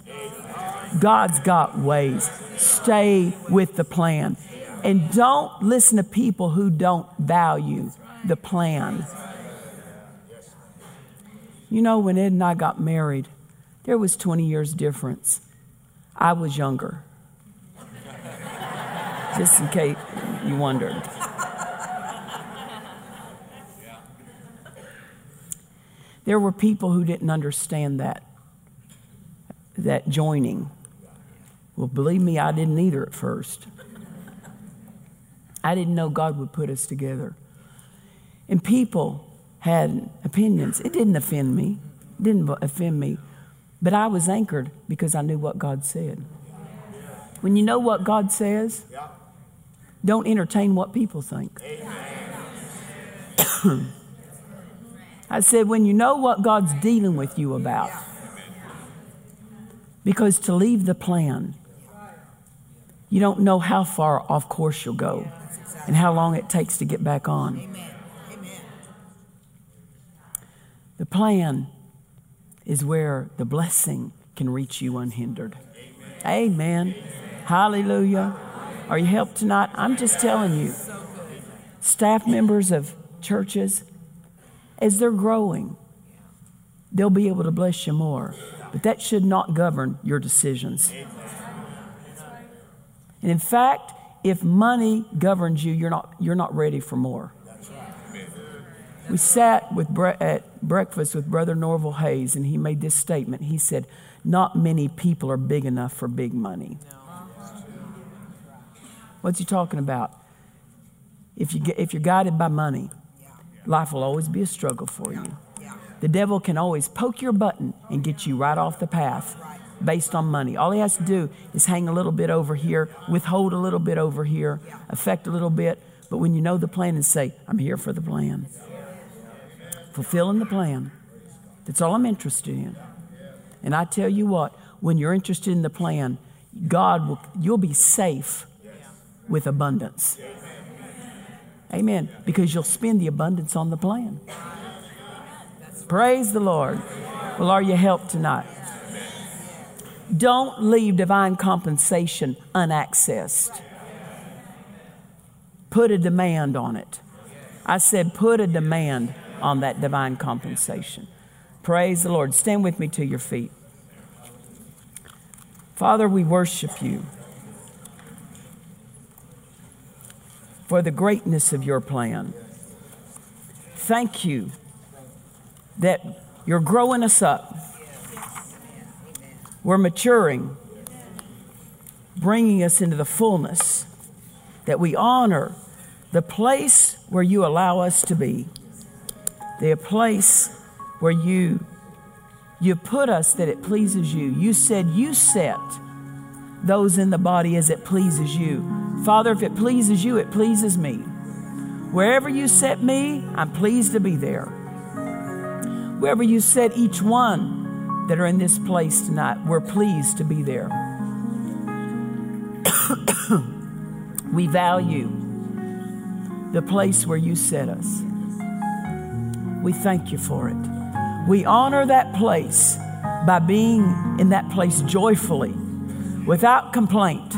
Speaker 2: God's got ways. Stay with the plan. And don't listen to people who don't value the plan. You know, when Ed and I got married, there was 20 years difference. I was younger. Just in case you wondered. There were people who didn't understand that, that joining. Well, believe me, I didn't either at first. I didn't know God would put us together. And people had opinions. It didn't offend me, it didn't offend me. But I was anchored because I knew what God said. When you know what God says, don't entertain what people think. I said, when you know what God's dealing with you about, because to leave the plan, you don't know how far off course you'll go and how long it takes to get back on. The plan is where the blessing can reach you unhindered. Amen. Hallelujah. Are you helped tonight? I'm just telling you, staff members of churches, as they're growing, they'll be able to bless you more. But that should not govern your decisions. And in fact, if money governs you, you're not, you're not ready for more. We sat with bre- at breakfast with Brother Norval Hayes, and he made this statement. He said, Not many people are big enough for big money. What's he talking about? If, you get, if you're guided by money, life will always be a struggle for you. The devil can always poke your button and get you right off the path based on money. All he has to do is hang a little bit over here, withhold a little bit over here, affect a little bit. But when you know the plan and say, I'm here for the plan, fulfilling the plan, that's all I'm interested in. And I tell you what, when you're interested in the plan, God will, you'll be safe with abundance. Amen. Because you'll spend the abundance on the plan. Praise the Lord. Well, are you helped tonight? Don't leave divine compensation unaccessed. Put a demand on it. I said, put a demand on that divine compensation. Praise the Lord. Stand with me to your feet. Father, we worship you for the greatness of your plan. Thank you that you're growing us up. We're maturing, bringing us into the fullness that we honor the place where you allow us to be, the place where you you put us that it pleases you. You said you set those in the body as it pleases you. Father, if it pleases you, it pleases me. Wherever you set me, I'm pleased to be there. Wherever you set each one that are in this place tonight, we're pleased to be there. we value the place where you set us. We thank you for it. We honor that place by being in that place joyfully, without complaint,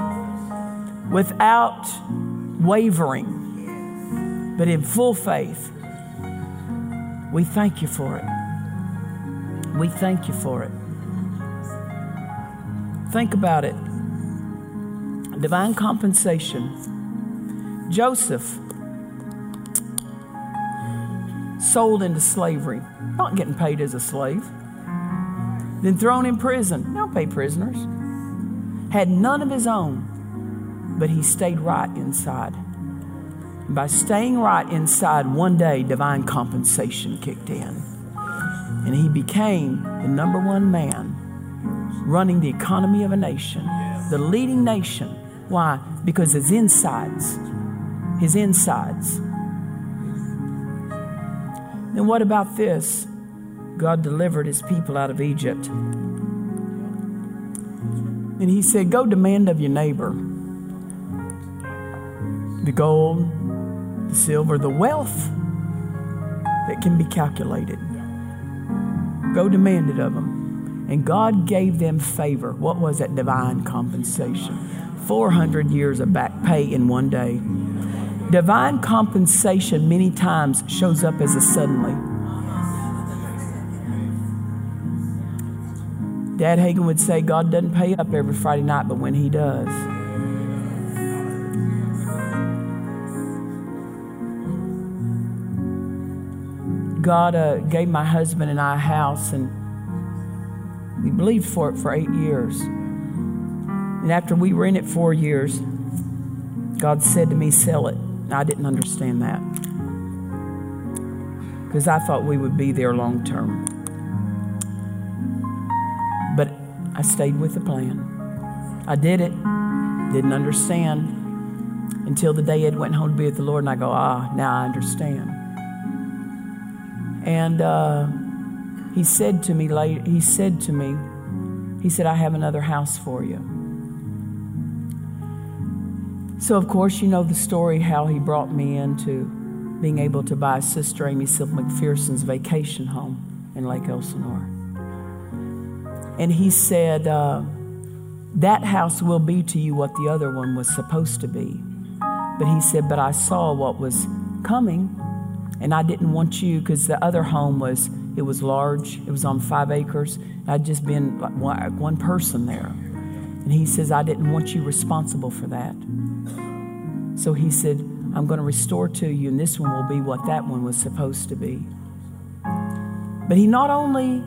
Speaker 2: without wavering, but in full faith. We thank you for it. We thank you for it. Think about it divine compensation. Joseph, sold into slavery, not getting paid as a slave, then thrown in prison, don't pay prisoners, had none of his own, but he stayed right inside. And by staying right inside, one day divine compensation kicked in. And he became the number one man running the economy of a nation, the leading nation. Why? Because his insides, his insides. Then what about this? God delivered his people out of Egypt. And he said, Go demand of your neighbor the gold, the silver, the wealth that can be calculated. Go demand it of them. And God gave them favor. What was that divine compensation? 400 years of back pay in one day. Divine compensation many times shows up as a suddenly. Dad Hagin would say, God doesn't pay up every Friday night, but when he does. God uh, gave my husband and I a house, and we believed for it for eight years. And after we were in it four years, God said to me, Sell it. I didn't understand that because I thought we would be there long term. But I stayed with the plan. I did it, didn't understand until the day Ed went home to be with the Lord, and I go, Ah, now I understand. And uh, he said to me later, he said to me, he said, I have another house for you. So, of course, you know the story how he brought me into being able to buy Sister Aimee Semple McPherson's vacation home in Lake Elsinore. And he said, uh, That house will be to you what the other one was supposed to be. But he said, But I saw what was coming, and I didn't want you because the other home was. It was large. It was on five acres. I'd just been one person there. And he says, I didn't want you responsible for that. So he said, I'm going to restore to you, and this one will be what that one was supposed to be. But he not only,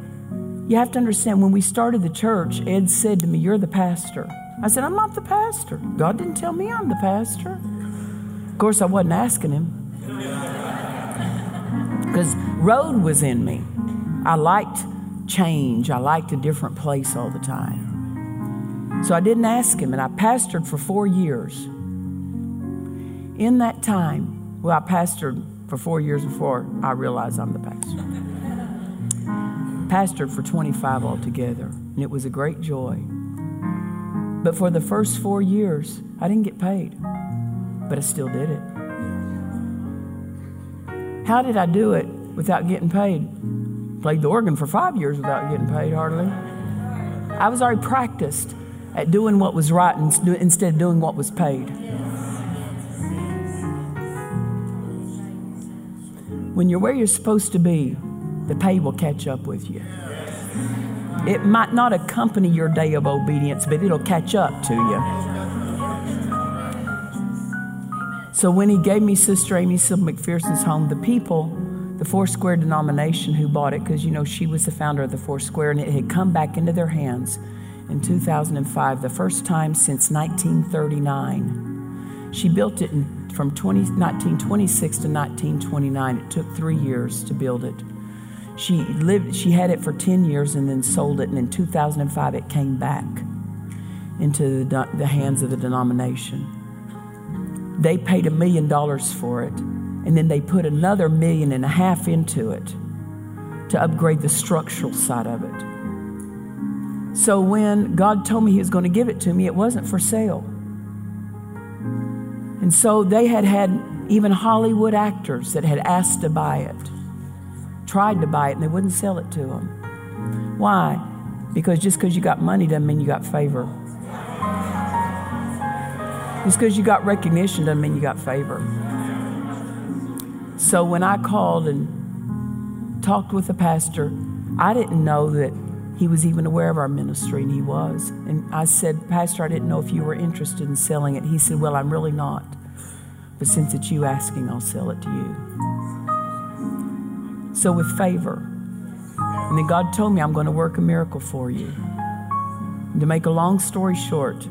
Speaker 2: you have to understand, when we started the church, Ed said to me, You're the pastor. I said, I'm not the pastor. God didn't tell me I'm the pastor. Of course, I wasn't asking him. Because road was in me. I liked change, I liked a different place all the time. So I didn't ask him, and I pastored for four years. In that time, well, I pastored for four years before I realized I'm the pastor. Pastored for 25 altogether, and it was a great joy. But for the first four years, I didn't get paid, but I still did it. How did I do it without getting paid? Played the organ for five years without getting paid, hardly. I was already practiced at doing what was right instead of doing what was paid. When you're where you're supposed to be, the pay will catch up with you. It might not accompany your day of obedience, but it'll catch up to you. So when he gave me Sister Aimee Semple McPherson's home, the people, the Four Square denomination who bought it, because you know she was the founder of the Four Square, and it had come back into their hands in 2005, the first time since 1939. She built it in, from 20, 1926 to 1929. It took three years to build it. She lived. She had it for 10 years and then sold it, and in 2005 it came back into the, the hands of the denomination. They paid a million dollars for it, and then they put another million and a half into it to upgrade the structural side of it. So when God told me He was going to give it to me, it wasn't for sale. And so they had had even Hollywood actors that had asked to buy it, tried to buy it, and they wouldn't sell it to them. Why? Because just because you got money doesn't mean you got favor. Just because you got recognition doesn't mean you got favor. So when I called and talked with the pastor, I didn't know that he was even aware of our ministry, and he was. And I said, Pastor, I didn't know if you were interested in selling it. He said, Well, I'm really not. But since it's you asking, I'll sell it to you. So with favor. And then God told me, I'm going to work a miracle for you. And to make a long story short,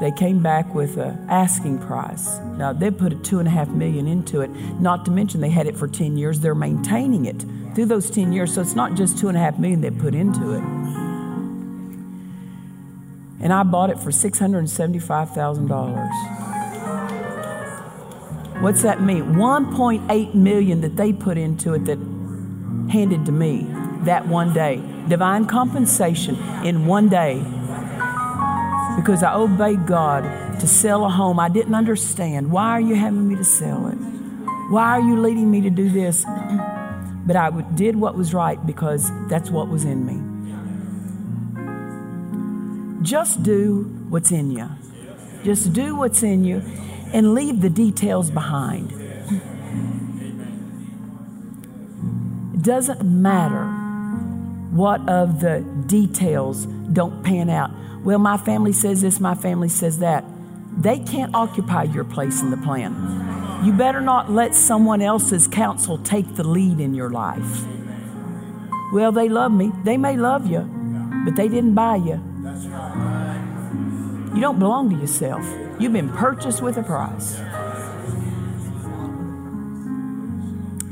Speaker 2: they came back with an asking price. Now they put a two and a half million into it. Not to mention they had it for ten years. They're maintaining it through those ten years. So it's not just two and a half million they put into it. And I bought it for six hundred and seventy-five thousand dollars. What's that mean? 1.8 million that they put into it that handed to me that one day. Divine compensation in one day because I obeyed God to sell a home I didn't understand. Why are you having me to sell it? Why are you leading me to do this? But I did what was right because that's what was in me. Just do what's in you. Just do what's in you and leave the details behind. It doesn't matter what of the details don't pan out. Well, my family says this, my family says that. They can't occupy your place in the plan. You better not let someone else's counsel take the lead in your life. Well, they love me. They may love you, but they didn't buy you. You don't belong to yourself. You've been purchased with a price.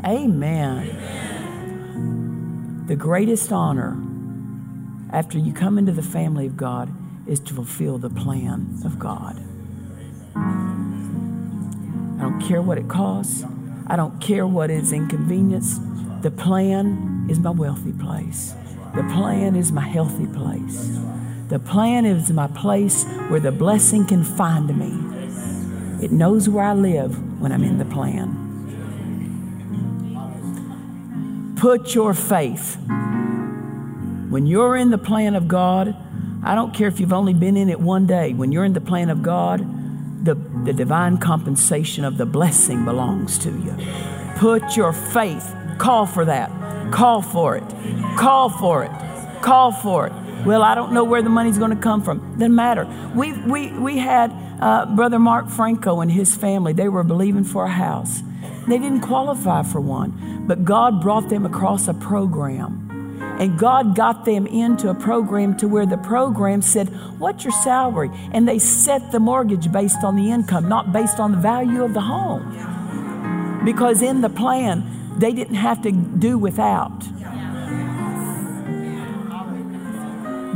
Speaker 2: Amen. The greatest honor after you come into the family of God is to fulfill the plan of God. I don't care what it costs. I don't care what is inconvenience. The plan is my wealthy place. The plan is my healthy place. The plan is my place where the blessing can find me. It knows where I live when I'm in the plan. Put your faith. When you're in the plan of God, I don't care if you've only been in it one day, when you're in the plan of God, the, the divine compensation of the blessing belongs to you. Put your faith, call for that, call for it, call for it, call for it. Well, I don't know where the money's going to come from. Doesn't matter. We, we, we had uh, Brother Mark Franco and his family, they were believing for a house. They didn't qualify for one, but God brought them across a program. And God got them into a program to where the program said, What's your salary? And they set the mortgage based on the income, not based on the value of the home. Because in the plan, they didn't have to do without.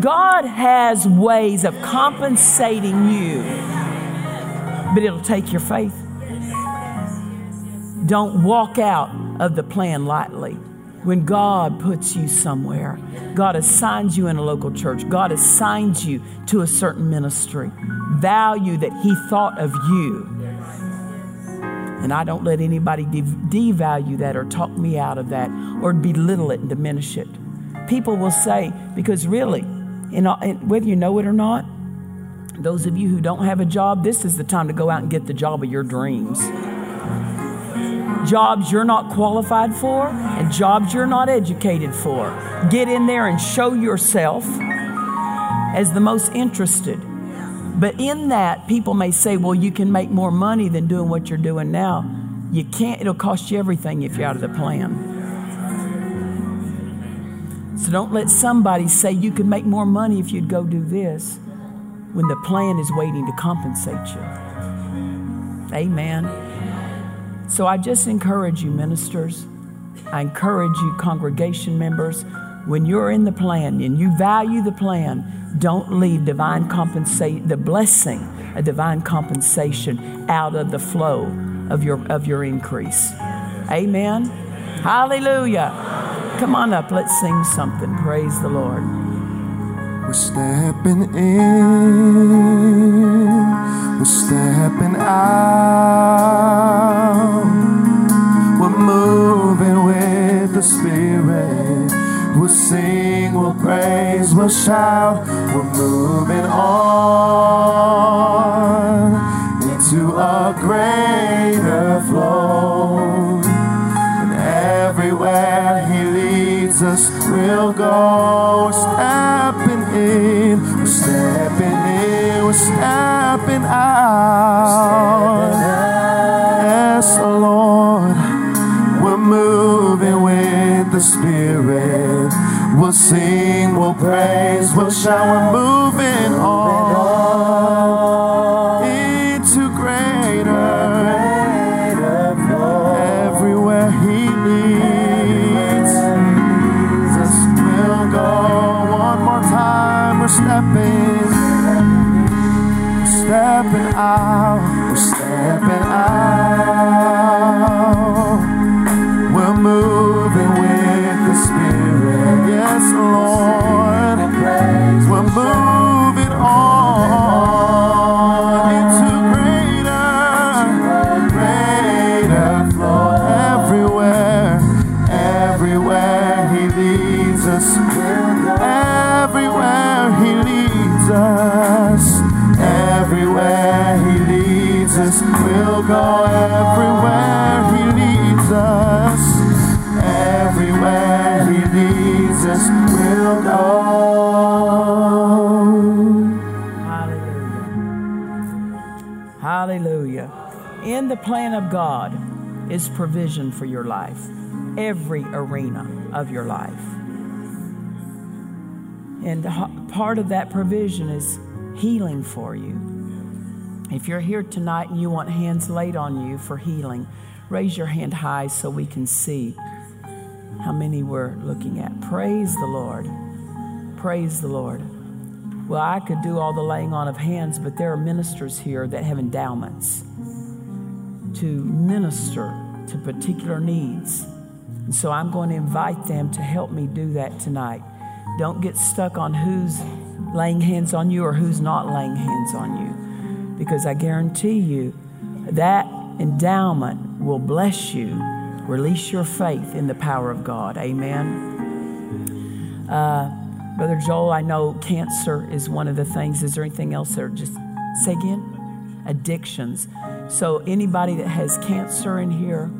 Speaker 2: God has ways of compensating you, but it'll take your faith. Don't walk out of the plan lightly. When God puts you somewhere, God assigns you in a local church, God assigns you to a certain ministry, value that He thought of you. And I don't let anybody devalue that or talk me out of that or belittle it and diminish it. People will say, because really, in, whether you know it or not, those of you who don't have a job, this is the time to go out and get the job of your dreams jobs you're not qualified for and jobs you're not educated for. Get in there and show yourself as the most interested. But in that, people may say, well, you can make more money than doing what you're doing now. You can't, it'll cost you everything if you're out of the plan. So don't let somebody say you can make more money if you'd go do this when the plan is waiting to compensate you. Amen. So I just encourage you, ministers. I encourage you, congregation members, when you're in the plan and you value the plan, don't leave divine compensate the blessing, a divine compensation out of the flow of your of your increase. Amen. Hallelujah. Come on up, let's sing something. Praise the Lord.
Speaker 4: We're stepping in, we're stepping out, we're moving with the Spirit. We'll sing, we'll praise, we'll shout, we're moving on into a greater flow. And everywhere He leads us, we'll go. We're stepping out. Yes, Lord, we're moving with the Spirit. We'll sing, we'll praise, we'll shout, we're moving on out, we're stepping out.
Speaker 2: Of God is provision for your life, every arena of your life. And part of that provision is healing for you. If you're here tonight and you want hands laid on you for healing, raise your hand high so we can see how many we're looking at. Praise the Lord. Praise the Lord. Well, I could do all the laying on of hands, but there are ministers here that have endowments to minister to particular needs. And so I'm going to invite them to help me do that tonight. Don't get stuck on who's laying hands on you or who's not laying hands on you, because I guarantee you that endowment will bless you. Release your faith in the power of God. Amen. Uh, Brother Joel, I know cancer is one of the things. Is there anything else there? Just say again? Addictions. So, anybody that has cancer in here,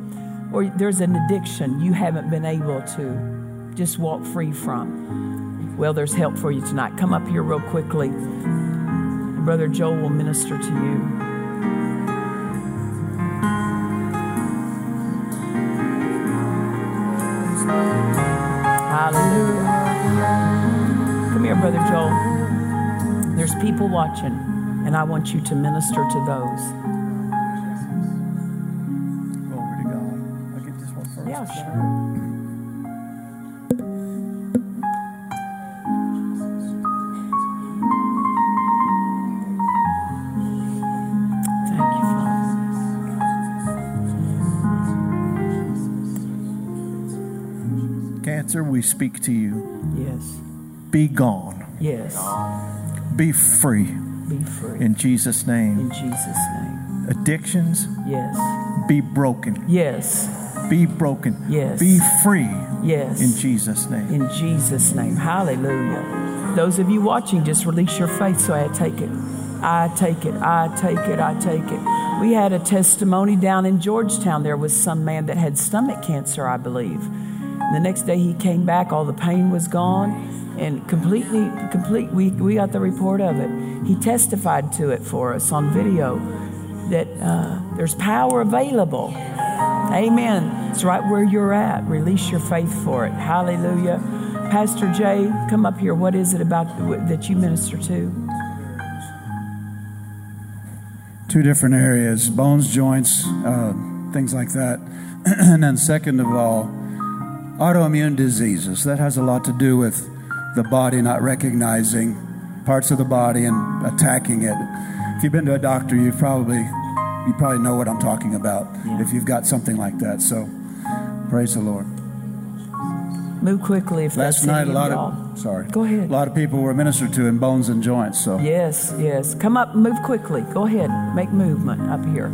Speaker 2: or there's an addiction you haven't been able to just walk free from, well, there's help for you tonight. Come up here real quickly. Brother Joel will minister to you. Hallelujah. Come here, Brother Joel. There's people watching, and I want you to minister to those. Sure. Thank you, Father.
Speaker 4: Cancer, we speak to you.
Speaker 2: Yes,
Speaker 4: Be gone.
Speaker 2: yes.
Speaker 4: Be free
Speaker 2: Be free.
Speaker 4: in Jesus' name.
Speaker 2: In Jesus' name.
Speaker 4: Addictions,
Speaker 2: Yes,
Speaker 4: be broken.
Speaker 2: yes,
Speaker 4: Be broken.
Speaker 2: Yes.
Speaker 4: Be free
Speaker 2: yes.
Speaker 4: in Jesus' name.
Speaker 2: In Jesus' name. Hallelujah. Those of you watching, just release your faith so I take it. I take it. I take it. I take it. We had a testimony down in Georgetown. There was some man that had stomach cancer, I believe. And the next day he came back, all the pain was gone, and completely, complete. We, we got the report of it. He testified to it for us on video that uh, there's power available. Amen. It's right where you're at. Release your faith for it. Hallelujah. Pastor Jay, come up here. What is it about that you minister to?
Speaker 5: two different areas bones, joints, uh, things like that. and then, second of all, autoimmune diseases. That has a lot to do with the body not recognizing parts of the body and attacking it. If you've been to a doctor, you probably you probably know what I'm talking about.
Speaker 2: Yeah.
Speaker 5: If you've got something like that, so praise the Lord.
Speaker 2: Move quickly if
Speaker 5: Last
Speaker 2: that's
Speaker 5: night, a lot of sorry,
Speaker 2: Go ahead.
Speaker 5: A lot of people were ministered to in bones and joints. So
Speaker 2: Yes, yes. Come up, move quickly. Go ahead. Make movement up here.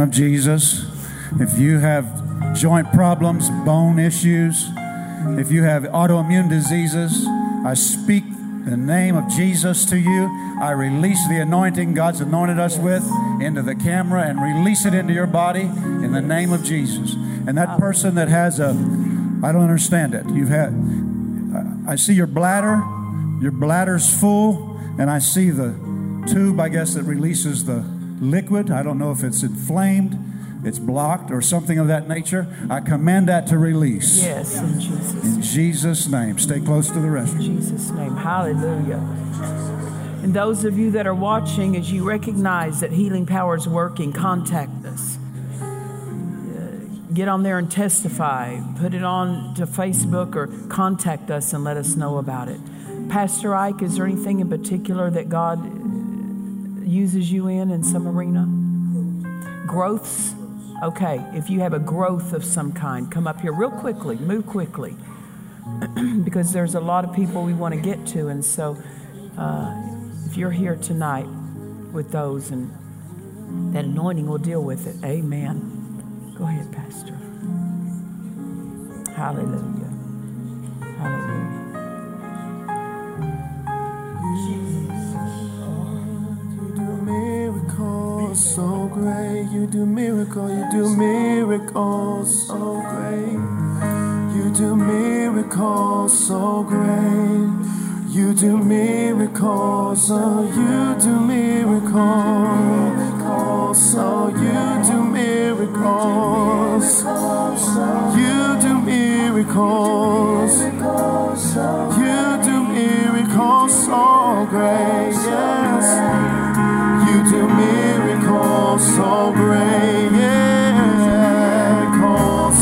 Speaker 5: Of Jesus, if you have joint problems, bone issues, if you have autoimmune diseases, I speak the name of Jesus to you. I release the anointing God's anointed us with into the camera and release it into your body in the name of Jesus. And that person that has a, I don't understand it. You've had, I see your bladder, your bladder's full, and I see the tube, I guess, that releases the liquid. I don't know if it's inflamed, it's blocked, or something of that nature. I command that to release.
Speaker 2: Yes, in Jesus.
Speaker 5: In Jesus' name. Stay close to the restroom.
Speaker 2: In Jesus' name. Hallelujah. And those of you that are watching, as you recognize that healing power is working, contact us. Get on there and testify. Put it on to Facebook or contact us and let us know about it. Pastor Ike, is there anything in particular that God uses you in in some arena? Growths? Okay, if you have a growth of some kind, come up here real quickly, move quickly because there's a lot of people we want to get to. And so, uh, if you're here tonight with those, and that anointing will deal with it. Amen. Go ahead, Pastor. Hallelujah. Hallelujah.
Speaker 4: Do miracles so great. You do miracle. You do miracles so great. You do miracles so great. You do miracles. Oh, you do miracles. So you do miracles. You do miracles. You do miracles so great. Yes. You do miracles so great, miracles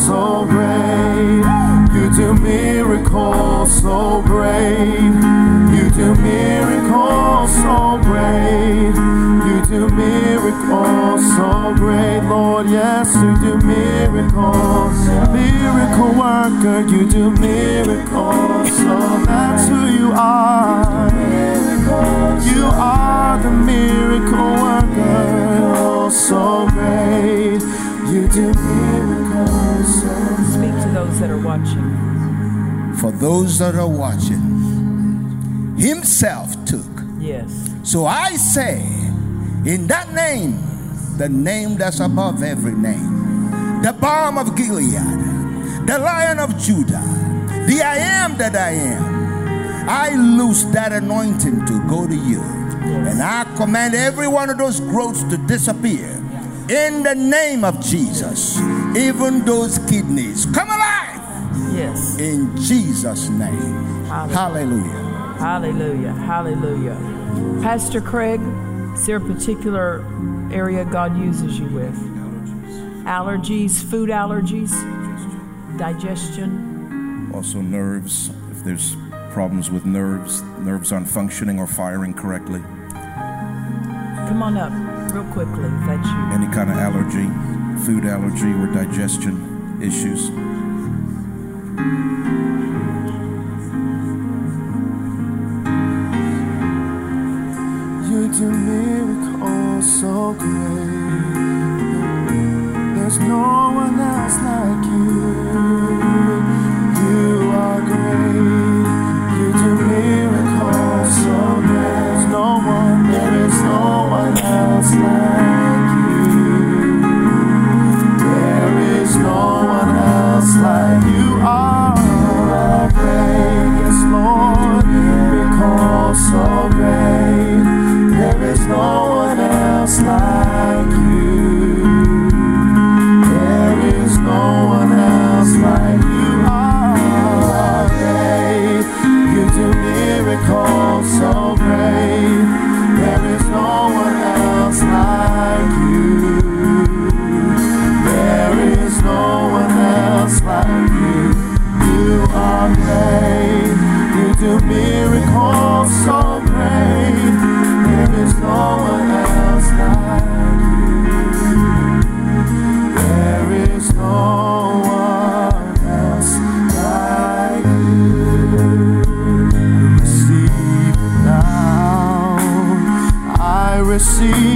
Speaker 4: so great. You do miracles so great. You do miracles so great. You do miracles so great, Lord. Yes, you do miracles. Miracle worker, you do miracles. So that's who you are. You are the miracle worker. Oh, so great. You do miracles.
Speaker 2: Speak to those that are watching.
Speaker 6: For those that are watching, Himself took.
Speaker 2: Yes.
Speaker 6: So I say, in that name, the name that's above every name, the balm of Gilead, the lion of Judah, the I am that I am, I loose that anointing to go to you. And I command every one of those growths to disappear. In the name of Jesus, even those kidneys come alive
Speaker 2: Yes.
Speaker 6: in Jesus' name. Hallelujah.
Speaker 2: Hallelujah. Hallelujah. Pastor Craig, is there a particular area God uses you with? Allergies, food allergies, digestion.
Speaker 7: Also, nerves. If there's problems with nerves, nerves aren't functioning or firing correctly.
Speaker 2: Come on up real quickly if that's you.
Speaker 7: Any kind of allergy, food allergy, or digestion issues.
Speaker 4: You do miracles so great. There's no one else like you. You else like you are. Lord, miracles I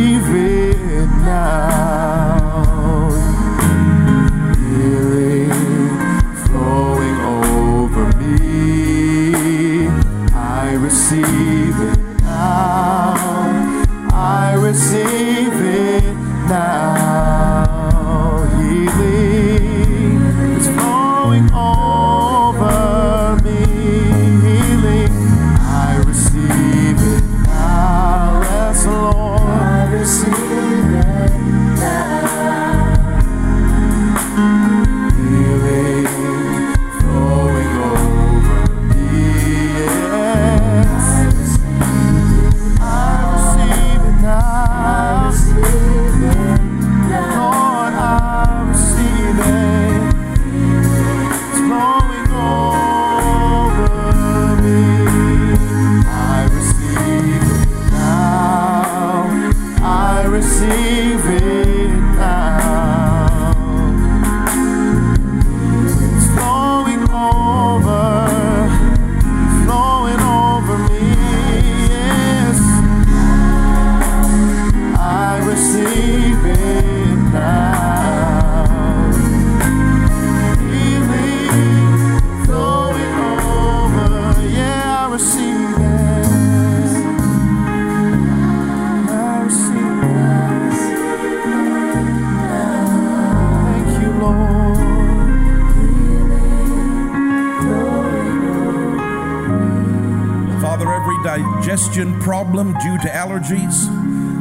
Speaker 7: to allergies,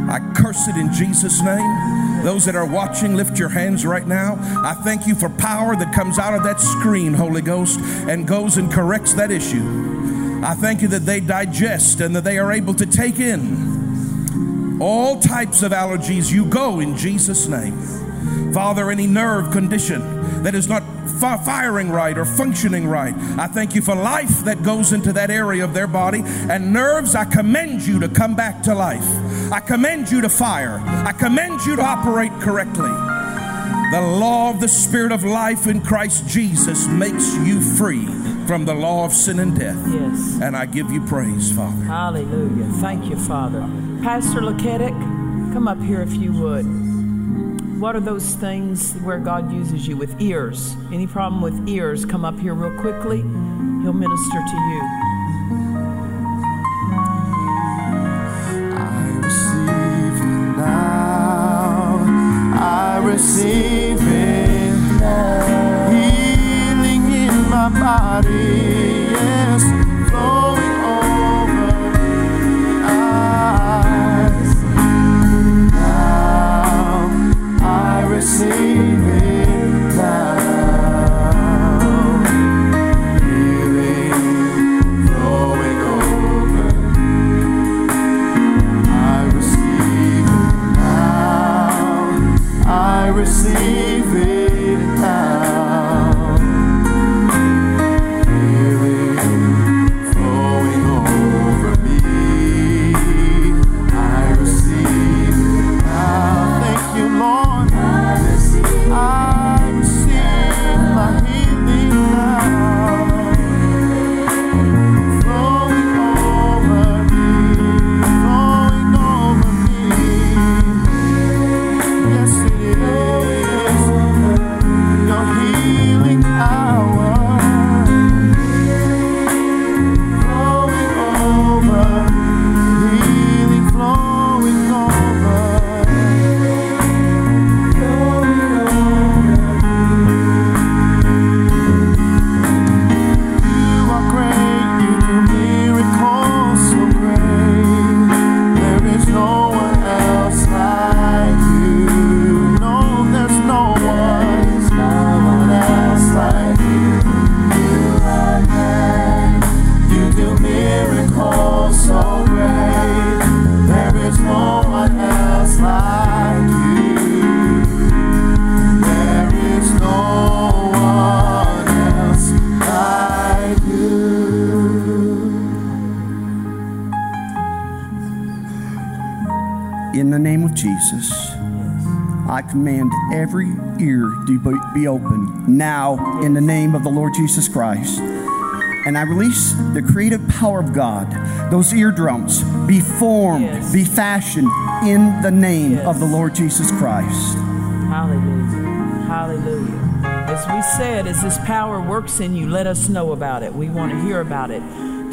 Speaker 7: I curse it in Jesus' name. Those that are watching, lift your hands right now. I thank you for power that comes out of that screen, Holy Ghost, and goes and corrects that issue. I thank you that they digest and that they are able to take in all types of allergies. You go in Jesus' name. Father, any nerve condition that is not firing right or functioning right, I thank you for life that goes into that area of their body. And nerves, I commend you to come back to life. I commend you to fire. I commend you to operate correctly. The law of the Spirit of life in Christ Jesus makes you free from the law of sin and death.
Speaker 2: Yes.
Speaker 7: And I give you praise, Father.
Speaker 2: Hallelujah. Thank you, Father. Pastor Laketic, come up here if you would. What are those things where God uses you with ears? Any problem with ears, come up here real quickly. He'll minister to you.
Speaker 4: I receive it now. I receive it now. Healing in my body,
Speaker 8: every ear be open now in the name of the Lord Jesus Christ. And I release the creative power of God. Those eardrums be formed,
Speaker 2: yes.
Speaker 8: be fashioned in the name
Speaker 2: yes.
Speaker 8: of the Lord Jesus Christ.
Speaker 2: Hallelujah. Hallelujah. As we said, as this power works in you, let us know about it. We want to hear about it.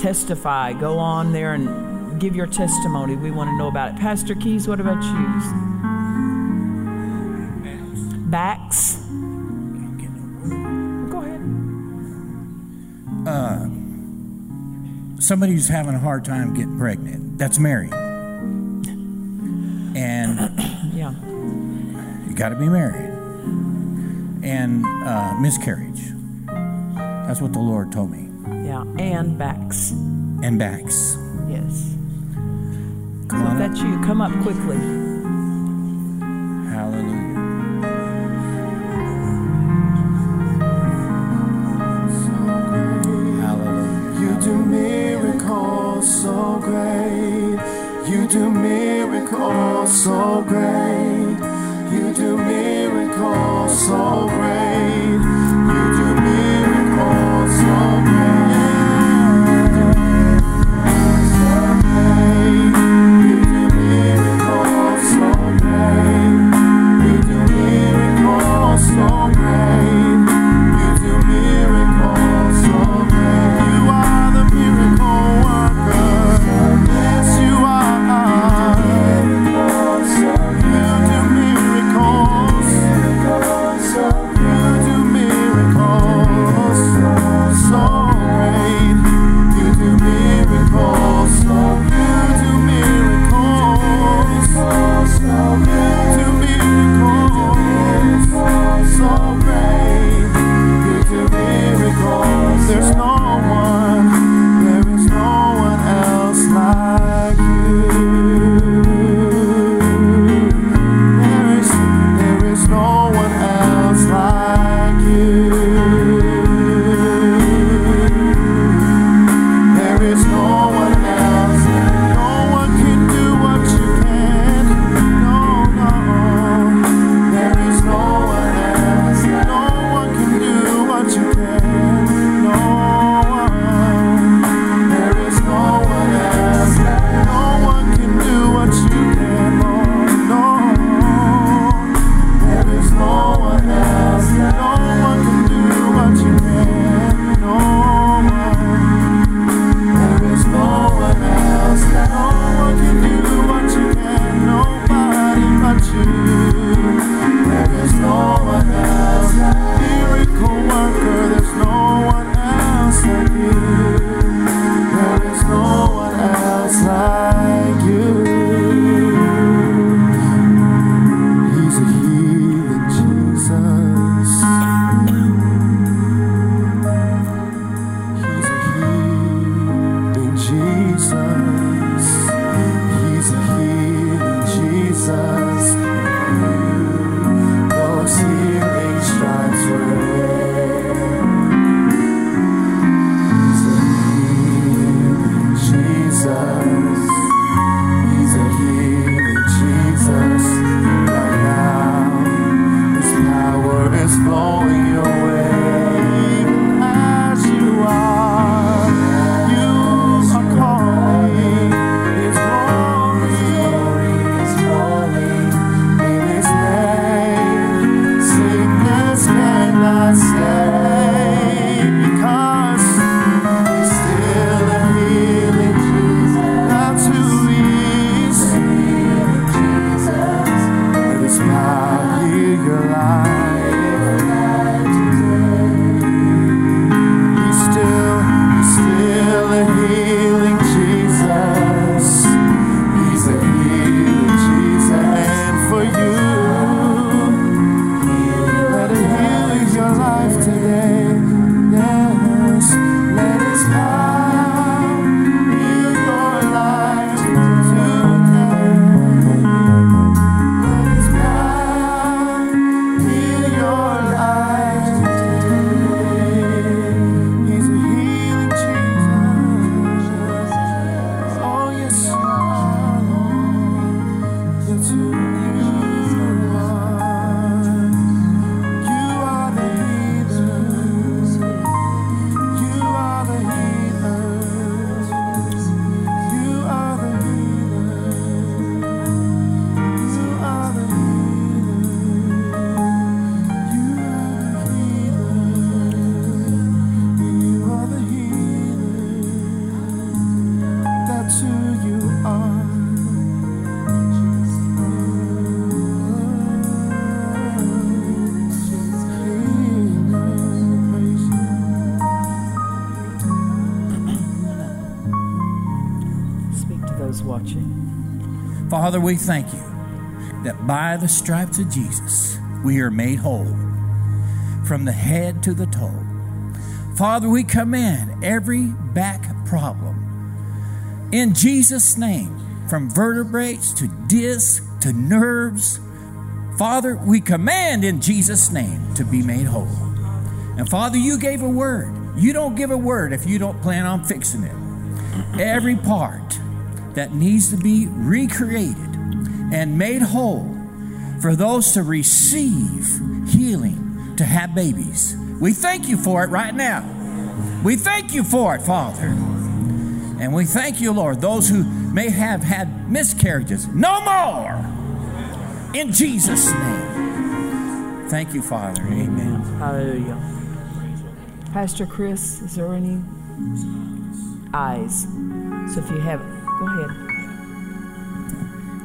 Speaker 2: Testify. Go on there and give your testimony. We want to know about it. Pastor Keys, what about you?
Speaker 9: somebody who's having a hard time getting pregnant that's married and
Speaker 2: yeah.
Speaker 9: you got to be married and uh, miscarriage. That's what the lord told me.
Speaker 2: Yeah and backs.
Speaker 9: And backs.
Speaker 2: Yes.
Speaker 9: Come
Speaker 2: so
Speaker 9: on
Speaker 2: that's up. you come up quickly.
Speaker 4: so great.
Speaker 9: Father, we thank you that by the stripes of Jesus, we are made whole from the head to the toe. Father, we command every back problem in Jesus' name, from vertebrates to discs to nerves. Father, we command in Jesus' name to be made whole. And Father, you gave a word. You don't give a word if you don't plan on fixing it. Every part that needs to be recreated and made whole for those to receive healing, to have babies. We thank you for it right now. We thank you for it, Father. And we thank you, Lord, those who may have had miscarriages, no more. In Jesus' name. Thank you, Father. Amen.
Speaker 2: Hallelujah. Pastor Chris, is there any eyes? So if you have, go ahead.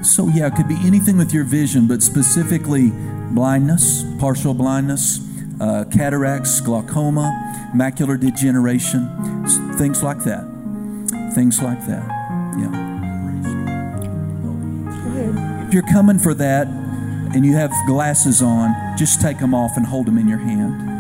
Speaker 4: So, yeah, it could be anything with your vision, but specifically blindness, partial blindness, uh, cataracts, glaucoma, macular degeneration, things like that. Things like that. Yeah. If you're coming for that and you have glasses on, just take them off and hold them in your hand.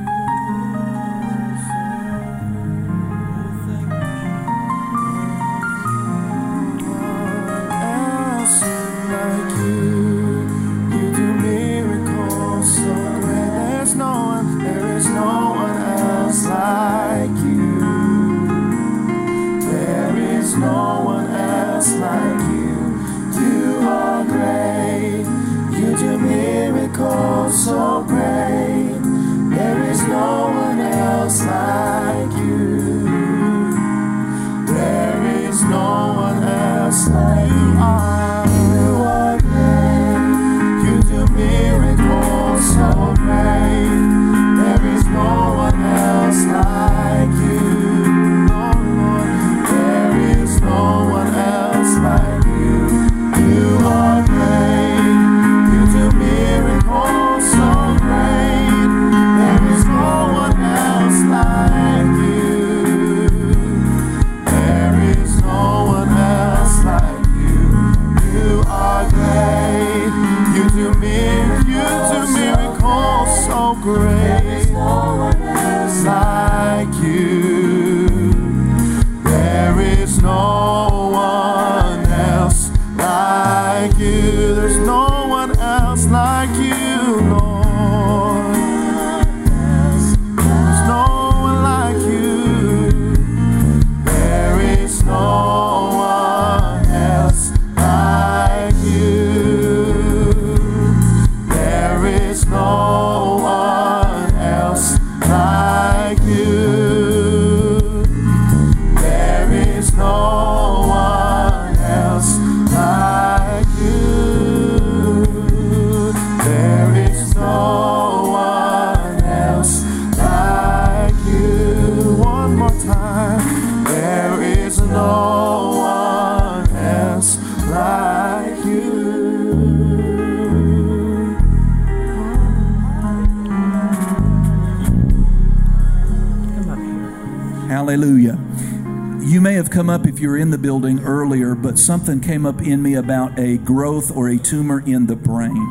Speaker 4: Something came up in me about a growth or a tumor in the brain.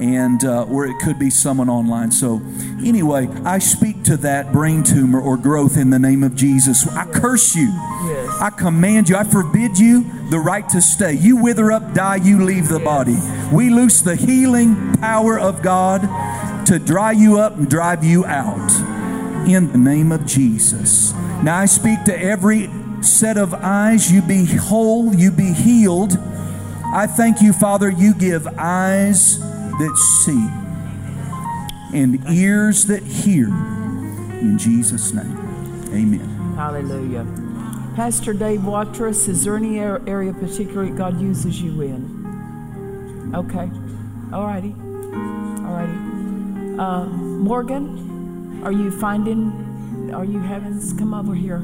Speaker 4: And, uh, or it could be someone online. So, anyway, I speak to that brain tumor or growth in the name of Jesus. I curse you.
Speaker 2: Yes.
Speaker 4: I command you, I forbid you the right to stay. You wither up, die, you leave the body. We loose the healing power of God to dry you up and drive you out in the name of Jesus. Now I speak to every set of eyes. You be whole, you be healed. I thank you, Father, you give eyes that see and ears that hear. In Jesus' name, amen.
Speaker 2: Hallelujah. Pastor Dave Watrous, is there any area particularly God uses you in? Okay. All righty. All righty. Uh, Morgan, are you finding, are you having, come over here.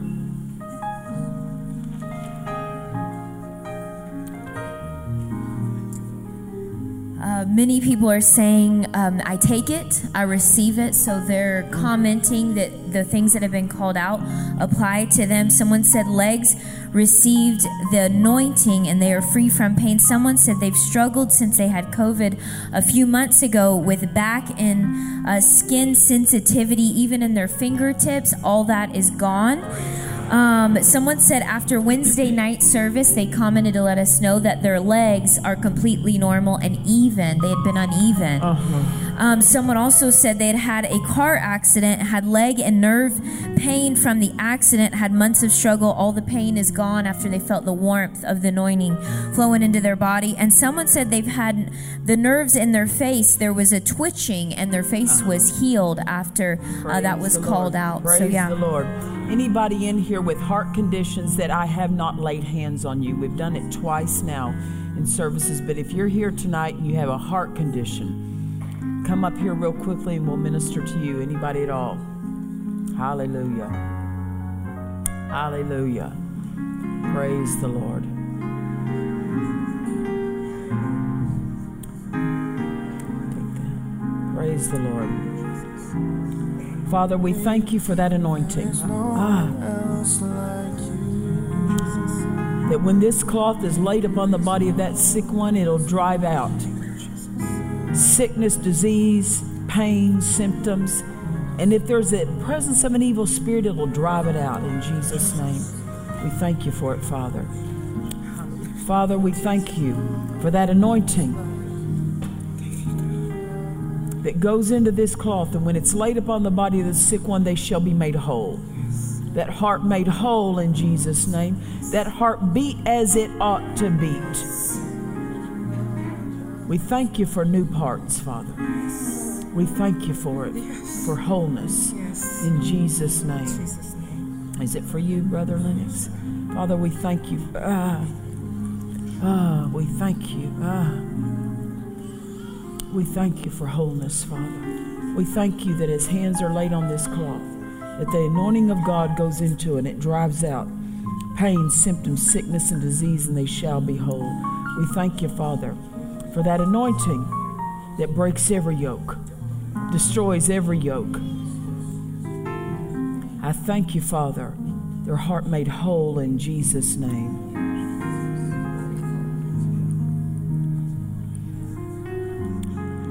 Speaker 10: Many people are saying, um, I take it, I receive it. So they're commenting that the things that have been called out apply to them. Someone said legs received the anointing and they are free from pain. Someone said they've struggled since they had COVID a few months ago with back and uh, skin sensitivity, even in their fingertips. All that is gone. Um, someone said after Wednesday night service, they commented to let us know that their legs are completely normal and even. They had been uneven. Um, someone also said they had had a car accident, had leg and nerve pain from the accident, had months of struggle. All the pain is gone after they felt the warmth of the anointing flowing into their body. And someone said they've had the nerves in their face, there was a twitching, and their face was healed after uh, that was called
Speaker 2: Lord.
Speaker 10: out.
Speaker 2: Praise
Speaker 10: so, yeah.
Speaker 2: the Lord. Anybody in here with heart conditions that I have not laid hands on you? We've done it twice now in services, but if you're here tonight and you have a heart condition, come up here real quickly and we'll minister to you. Anybody at all? Hallelujah. Hallelujah. Praise the Lord. Praise the Lord. Father, we thank you for that anointing. Ah, that when this cloth is laid upon the body of that sick one, it'll drive out sickness, disease, pain, symptoms. And if there's a presence of an evil spirit, it will drive it out in Jesus' name. We thank you for it, Father. Father, we thank you for that anointing that goes into this cloth, and when it's laid upon the body of the sick one, they shall be made whole. That heart made whole in Jesus' name. That heart beat as it ought to beat. We thank you for new parts, Father. We thank you for it, for wholeness in Jesus' name. Is it for you, Brother Lennox? Father, we thank you. Ah, ah, we thank you. Ah. We thank you for wholeness, Father. We thank you that as hands are laid on this cloth, that the anointing of God goes into it and it drives out pain, symptoms, sickness, and disease, and they shall be whole. We thank you, Father, for that anointing that breaks every yoke, destroys every yoke. I thank you, Father, their heart made whole in Jesus' name.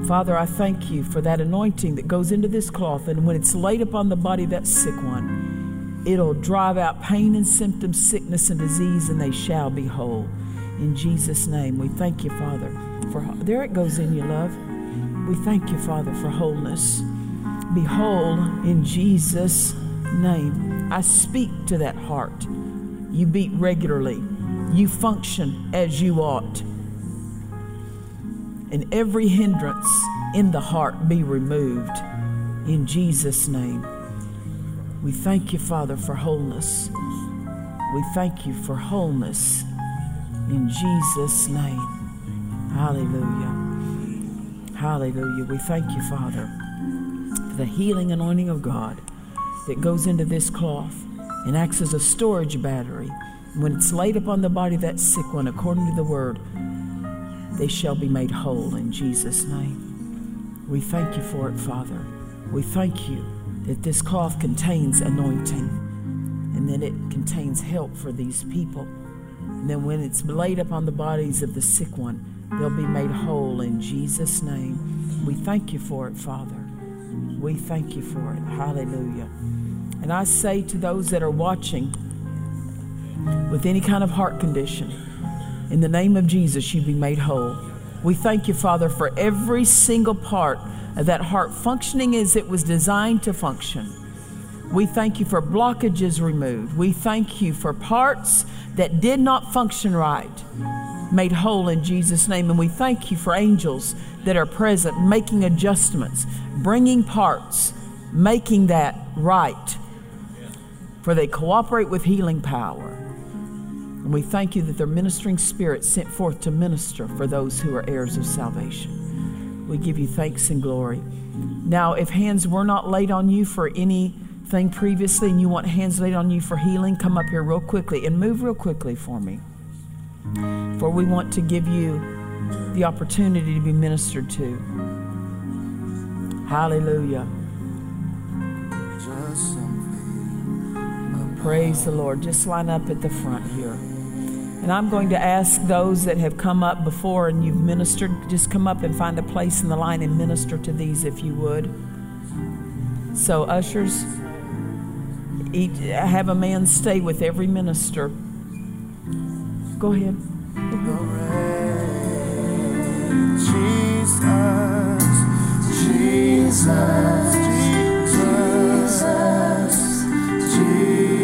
Speaker 2: Father, I thank you for that anointing that goes into this cloth, and when it's laid upon the body of that sick one, it'll drive out pain and symptoms, sickness and disease, and they shall be whole. In Jesus' name, we thank you, Father. For there it goes in you, love. We thank you, Father, for wholeness. Be whole in Jesus' name. I speak to that heart. You beat regularly. You function as you ought and every hindrance in the heart be removed in Jesus' name. We thank you, Father, for wholeness. We thank you for wholeness in Jesus' name. Hallelujah. Hallelujah. We thank you, Father, for the healing anointing of God that goes into this cloth and acts as a storage battery. When it's laid upon the body of that sick one, according to the word, they shall be made whole in Jesus' name. We thank you for it, Father. We thank you that this cloth contains anointing and that it contains help for these people. And then when it's laid upon the bodies of the sick one, they'll be made whole in Jesus' name. We thank you for it, Father. We thank you for it. Hallelujah. And I say to those that are watching with any kind of heart condition, in the name of Jesus, you be made whole. We thank you, Father, for every single part of that heart functioning as it was designed to function. We thank you for blockages removed. We thank you for parts that did not function right, made whole in Jesus' name. And we thank you for angels that are present, making adjustments, bringing parts, making that right. For they cooperate with healing power. And we thank you that they're ministering spirit sent forth to minister for those who are heirs of salvation. We give you thanks and glory. Now, if hands were not laid on you for anything previously and you want hands laid on you for healing, come up here real quickly and move real quickly for me. For we want to give you the opportunity to be ministered to. Hallelujah. Praise the Lord. Just line up at the front here. And I'm going to ask those that have come up before and you've ministered, just come up and find a place in the line and minister to these if you would. So, ushers, each, have a man stay with every minister. Go ahead.
Speaker 4: Jesus, Jesus, Jesus, Jesus,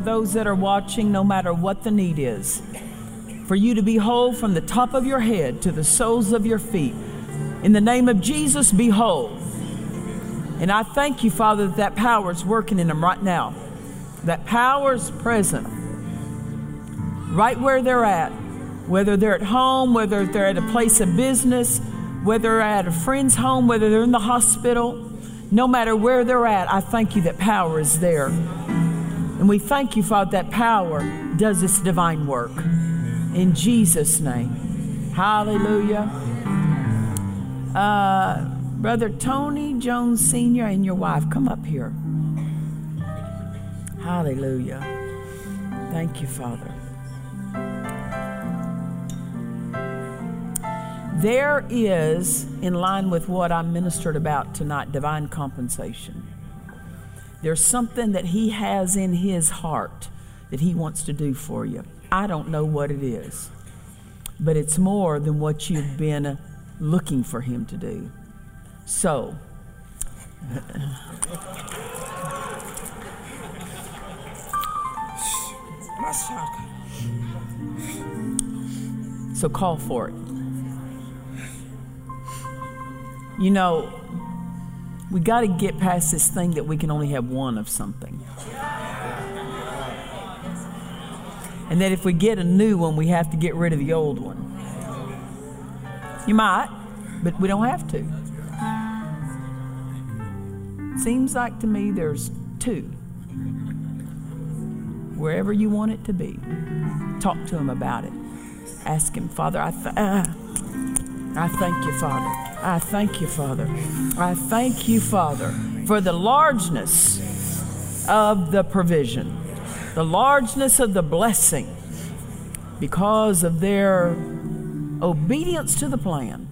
Speaker 2: those that are watching, no matter what the need is, for you to be whole from the top of your head to the soles of your feet. In the name of Jesus, be whole. And I thank you, Father, that that power is working in them right now. That power is present right where they're at, whether they're at home, whether they're at a place of business, whether they're at a friend's home, whether they're in the hospital. No matter where they're at, I thank you that power is there. We thank you, Father, that power does its divine work. In Jesus' name. Hallelujah. Uh, Brother Tony Jones Sr. and your wife, come up here. Hallelujah. Thank you, Father. There is, in line with what I ministered about tonight, divine compensation. There's something that He has in His heart that He wants to do for you. I don't know what it is, but it's more than what you've been looking for Him to do. So, so call for it. You know, we got to get past this thing that we can only have one of something. And that if we get a new one, we have to get rid of the old one. You might, but we don't have to. Seems like to me there's two. Wherever you want it to be. Talk to him about it. Ask him, Father, I, th- uh, I thank you, Father. I thank you, Father. I thank you, Father, for the largeness of the provision, the largeness of the blessing because of their obedience to the plan.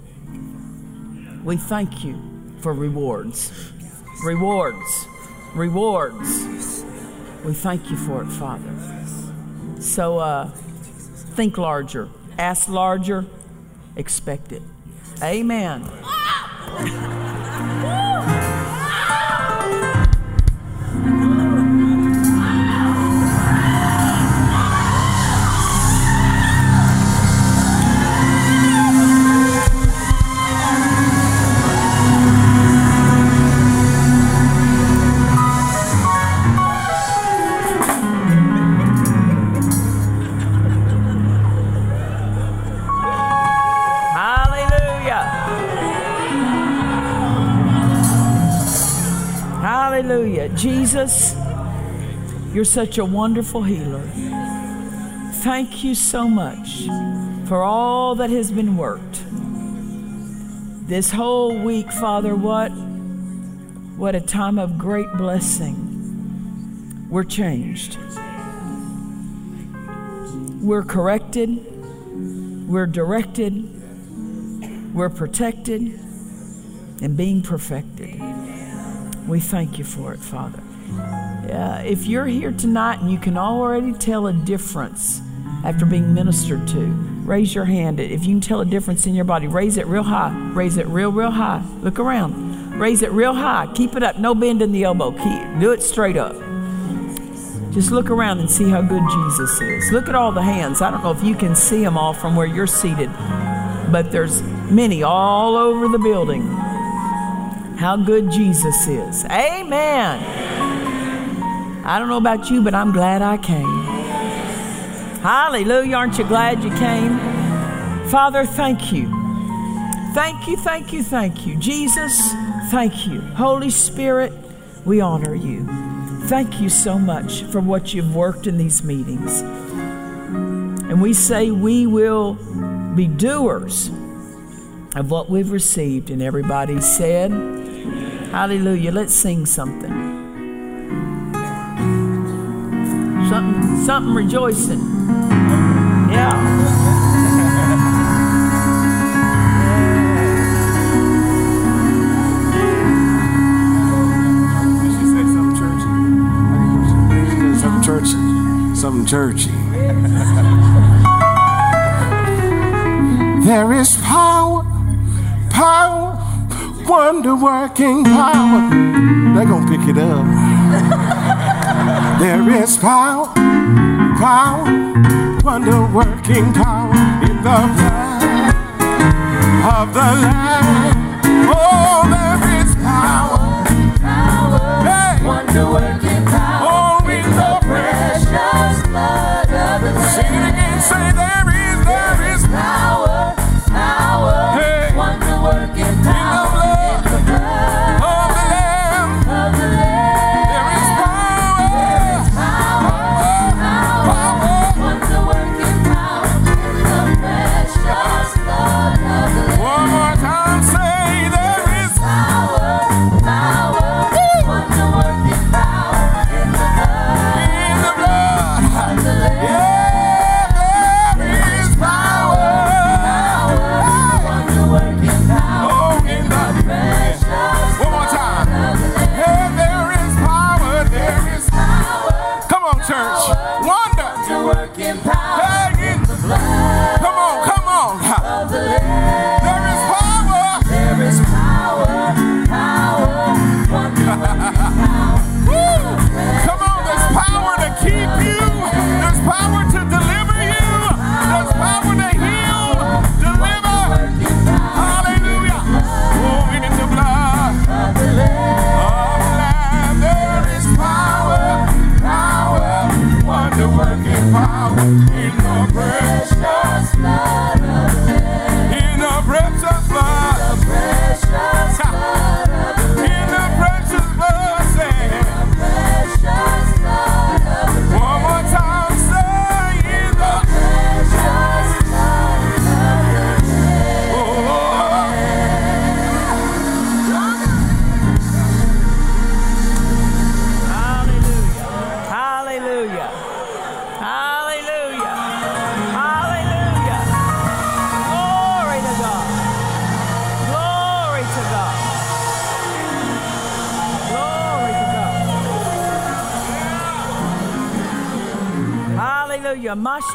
Speaker 2: We thank you for rewards. Rewards. Rewards. We thank you for it, Father. So uh, think larger, ask larger, expect it. Amen. Jesus, you're such a wonderful healer. Thank you so much for all that has been worked. This whole week, Father, what what a time of great blessing. We're changed. We're corrected. We're directed we're protected and being perfected. We thank you for it, Father. Uh, if you're here tonight and you can already tell a difference after being ministered to, raise your hand. If you can tell a difference in your body, raise it real high. Raise it real, real high. Look around. Raise it real high. Keep it up. No bend in the elbow. Keep, do it straight up. Just look around and see how good Jesus is. Look at all the hands. I don't know if you can see them all from where you're seated, but there's many all over the building. How good Jesus is. Amen. I don't know about you, but I'm glad I came. Hallelujah. Aren't you glad you came? Father, thank you. Thank you, thank you, thank you. Jesus, thank you. Holy Spirit, we honor you. Thank you so much for what you've worked in these meetings. And we say we will be doers of what we've received. And everybody said, Hallelujah. Let's sing something. Something, something rejoicing. Yeah.
Speaker 4: Something churchy. There is power, power, wonder working power. They're to pick it up. There is power, power, wonder working power in the blood of the Lamb. Oh, there is power, power, hey. wonder working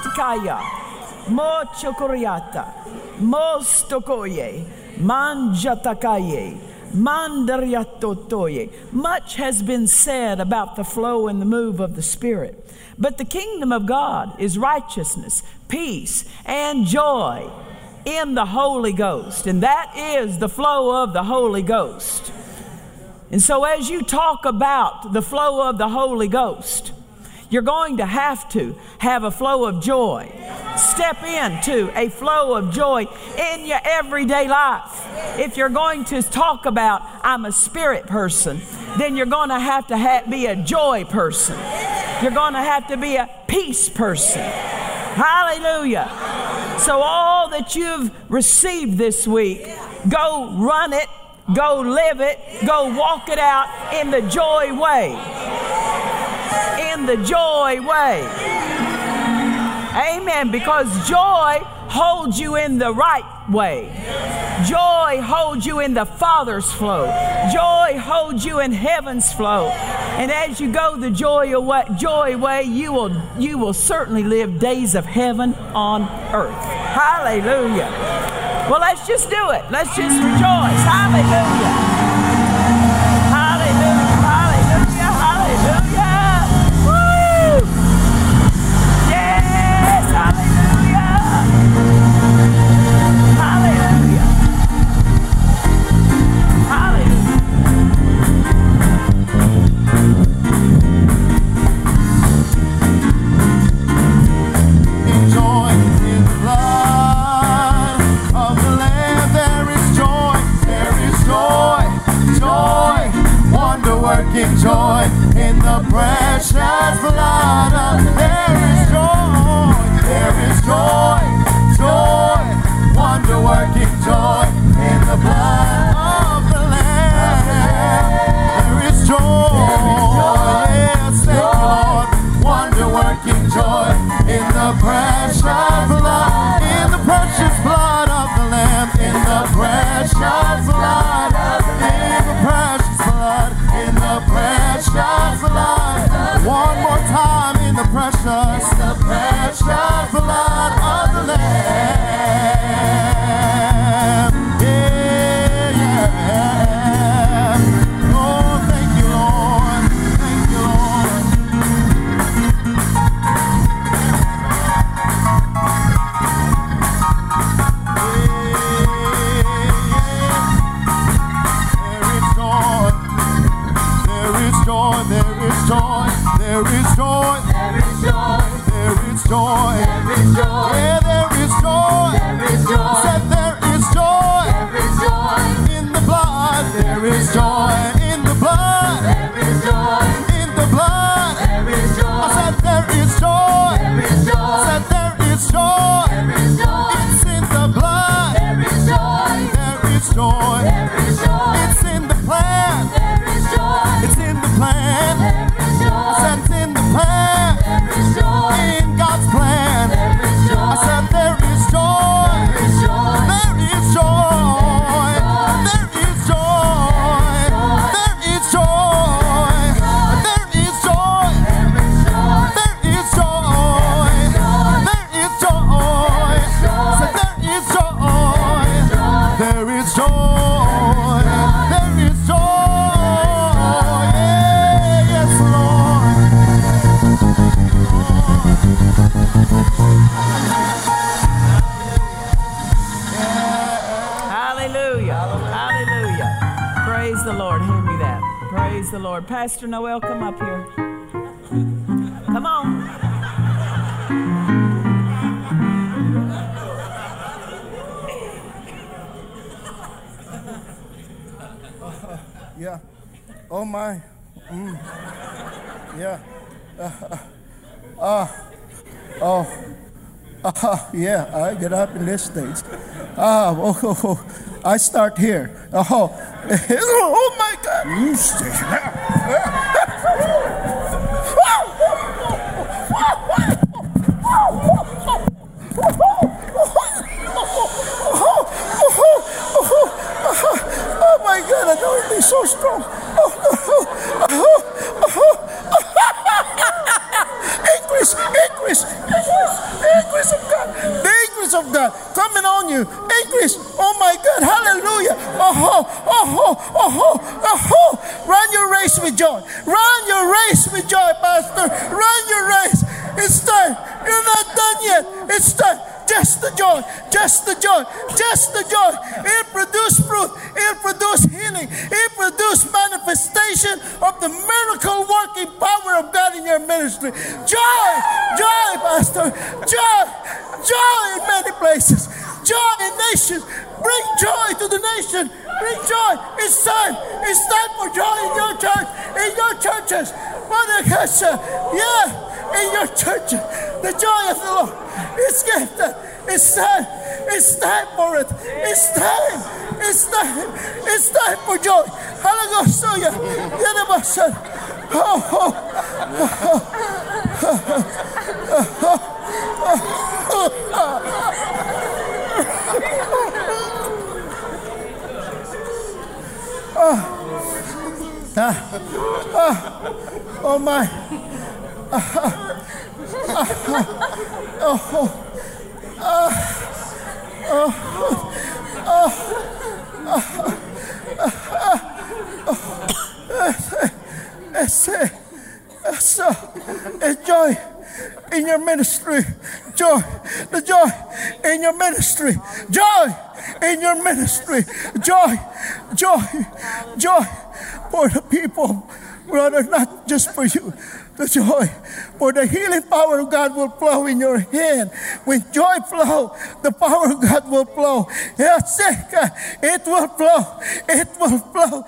Speaker 2: Hallelujah. Mashtikaya. Mo chokoriata. Mo stokoye. Manjatakaye. Mandariatotoye. Much has been said about the flow and the move of the Spirit. But the kingdom of God is righteousness, peace, and joy in the Holy Ghost. And that is the flow of the Holy Ghost. And so, as you talk about the flow of the Holy Ghost, you're going to have to have a flow of joy. Step into a flow of joy in your everyday life. If you're going to talk about, I'm a spirit person, then you're going to have to ha- be a joy person. You're going to have to be a peace person. Hallelujah. So, all that you've received this week, go run it, go live it, go walk it out in the joy way. In the joy way. Amen. Because joy holds you in the right way. Joy holds you in the Father's flow. Joy holds you in heaven's flow. And as you go the joy away, joy way, you will you will certainly live days of heaven on earth. Hallelujah. Well, let's just do it. Let's just rejoice. Hallelujah. Hallelujah.
Speaker 4: such lies blood
Speaker 2: Noel, come up here. Come on.
Speaker 6: Yeah. Oh my. Mm. Yeah. Uh, uh, oh. Uh, yeah, I get up in this stage. Ah, oh, oh, oh. I start here. Oh, oh my
Speaker 11: God. It's time. It's time. It's time for joy. Joy in your ministry. Joy. The joy in your ministry. Joy in your ministry. Joy. Joy. Joy for the people, brother, not just for you. The joy for the healing power of God will flow in your hand. When joy flow, the power of God will flow. It will flow. It will flow.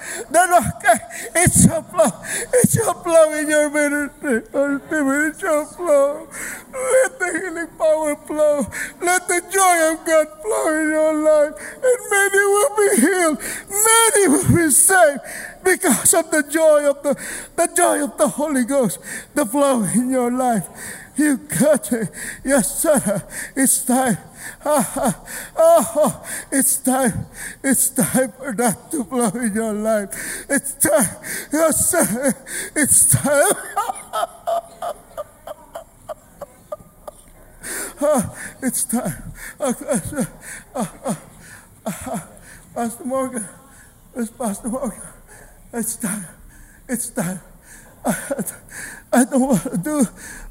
Speaker 11: It shall flow. It shall flow in your ministry. It shall flow. Let the healing power flow. Let the joy of God flow in your life. And many will be healed. Many will be saved because of the joy of the, the joy of the Holy Ghost, the flow in your life. You got it. Yes, sir. It's time. Oh, oh, it's time. It's time for that to flow in your life. It's time. Yes, sir. It's time. Oh, it's time. Pastor Morgan. It's Pastor Morgan. It's time. It's time. I don't want to do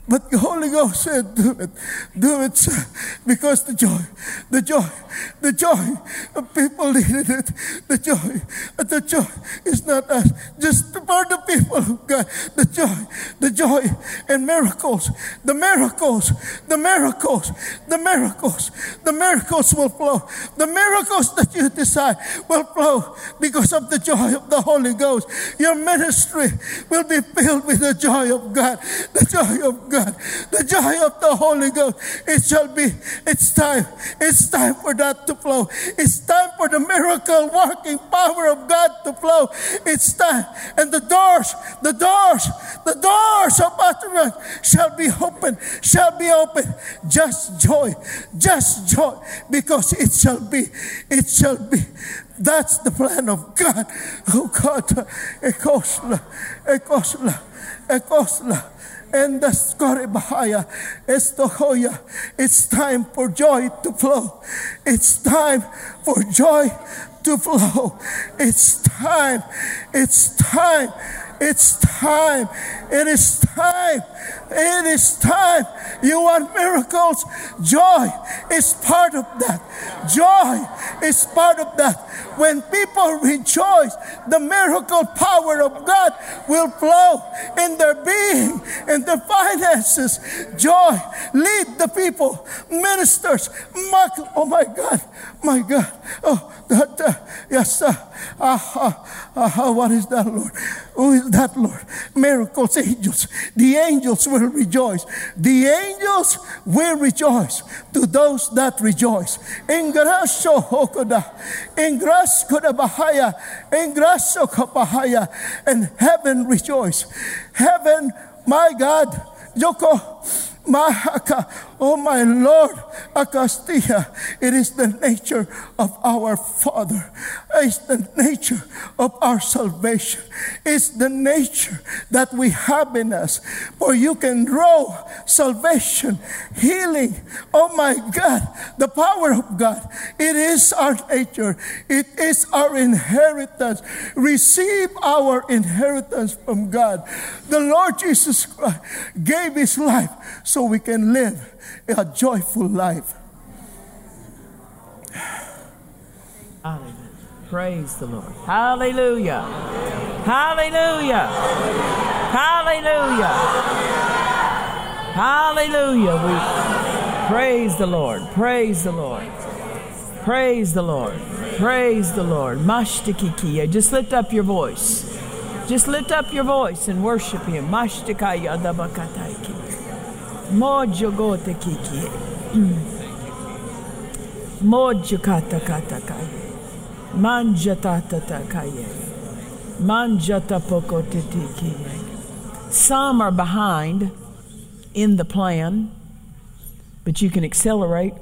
Speaker 11: but the Holy Ghost said, do it. Do it, sir. Because the joy, the joy, the joy of people needed it. The joy, the joy is not us. Just for the people of God. The joy, the joy and miracles. The miracles, the miracles, the miracles, the miracles will flow. The miracles that you desire will flow because of the joy of the Holy Ghost. Your ministry will be filled with the joy of God. The joy of God God, the joy of the Holy Ghost. It shall be, it's time. It's time for that to flow. It's time for the miracle working power of God to flow. It's time. And the doors, the doors, the doors of utterance shall be open, shall be open. Just joy, just joy, because it shall be, it shall be. That's the plan of God. Oh God, ekosla, ekosla, ekosla and the Skoribahaya Estohoya. It's time for joy to flow. It's time for joy to flow. It's time. It's time. It's time. It is time. It is time. You want miracles? Joy is part of that. Joy is part of that. When people rejoice, the miracle power of God will flow in their being, in their finances. Joy, lead the people, ministers. Mark, Oh my God, my God. Oh, that, uh, yes, sir. Uh, uh, uh, what is that, Lord? Who is that, Lord? Miracles, angels. The angels will rejoice. The angels will rejoice to those that rejoice. In grasso hokoda, bahaya, in grasso kapahaya, and heaven rejoice. Heaven, my God, Yoko, Mahaka, Oh my Lord, Acastilla, it is the nature of our Father. It's the nature of our salvation. It's the nature that we have in us. For you can grow salvation, healing. Oh my God, the power of God. It is our nature. It is our inheritance. Receive our inheritance from God. The Lord Jesus Christ gave his life so we can live a joyful life.
Speaker 2: Praise the Lord. Hallelujah. Hallelujah. Hallelujah. Hallelujah. We praise the Lord. Praise the Lord. Praise the Lord. Praise the Lord. Mashtikikiya. Just lift up your voice. Just lift up your voice and worship Him. Mashtikaya dabakataiki. Mojogote kiki. Mm. Mojakata katakaye. Manjatata takaye. Manjata pokotetikiye. Some are behind in the plan, but you can accelerate.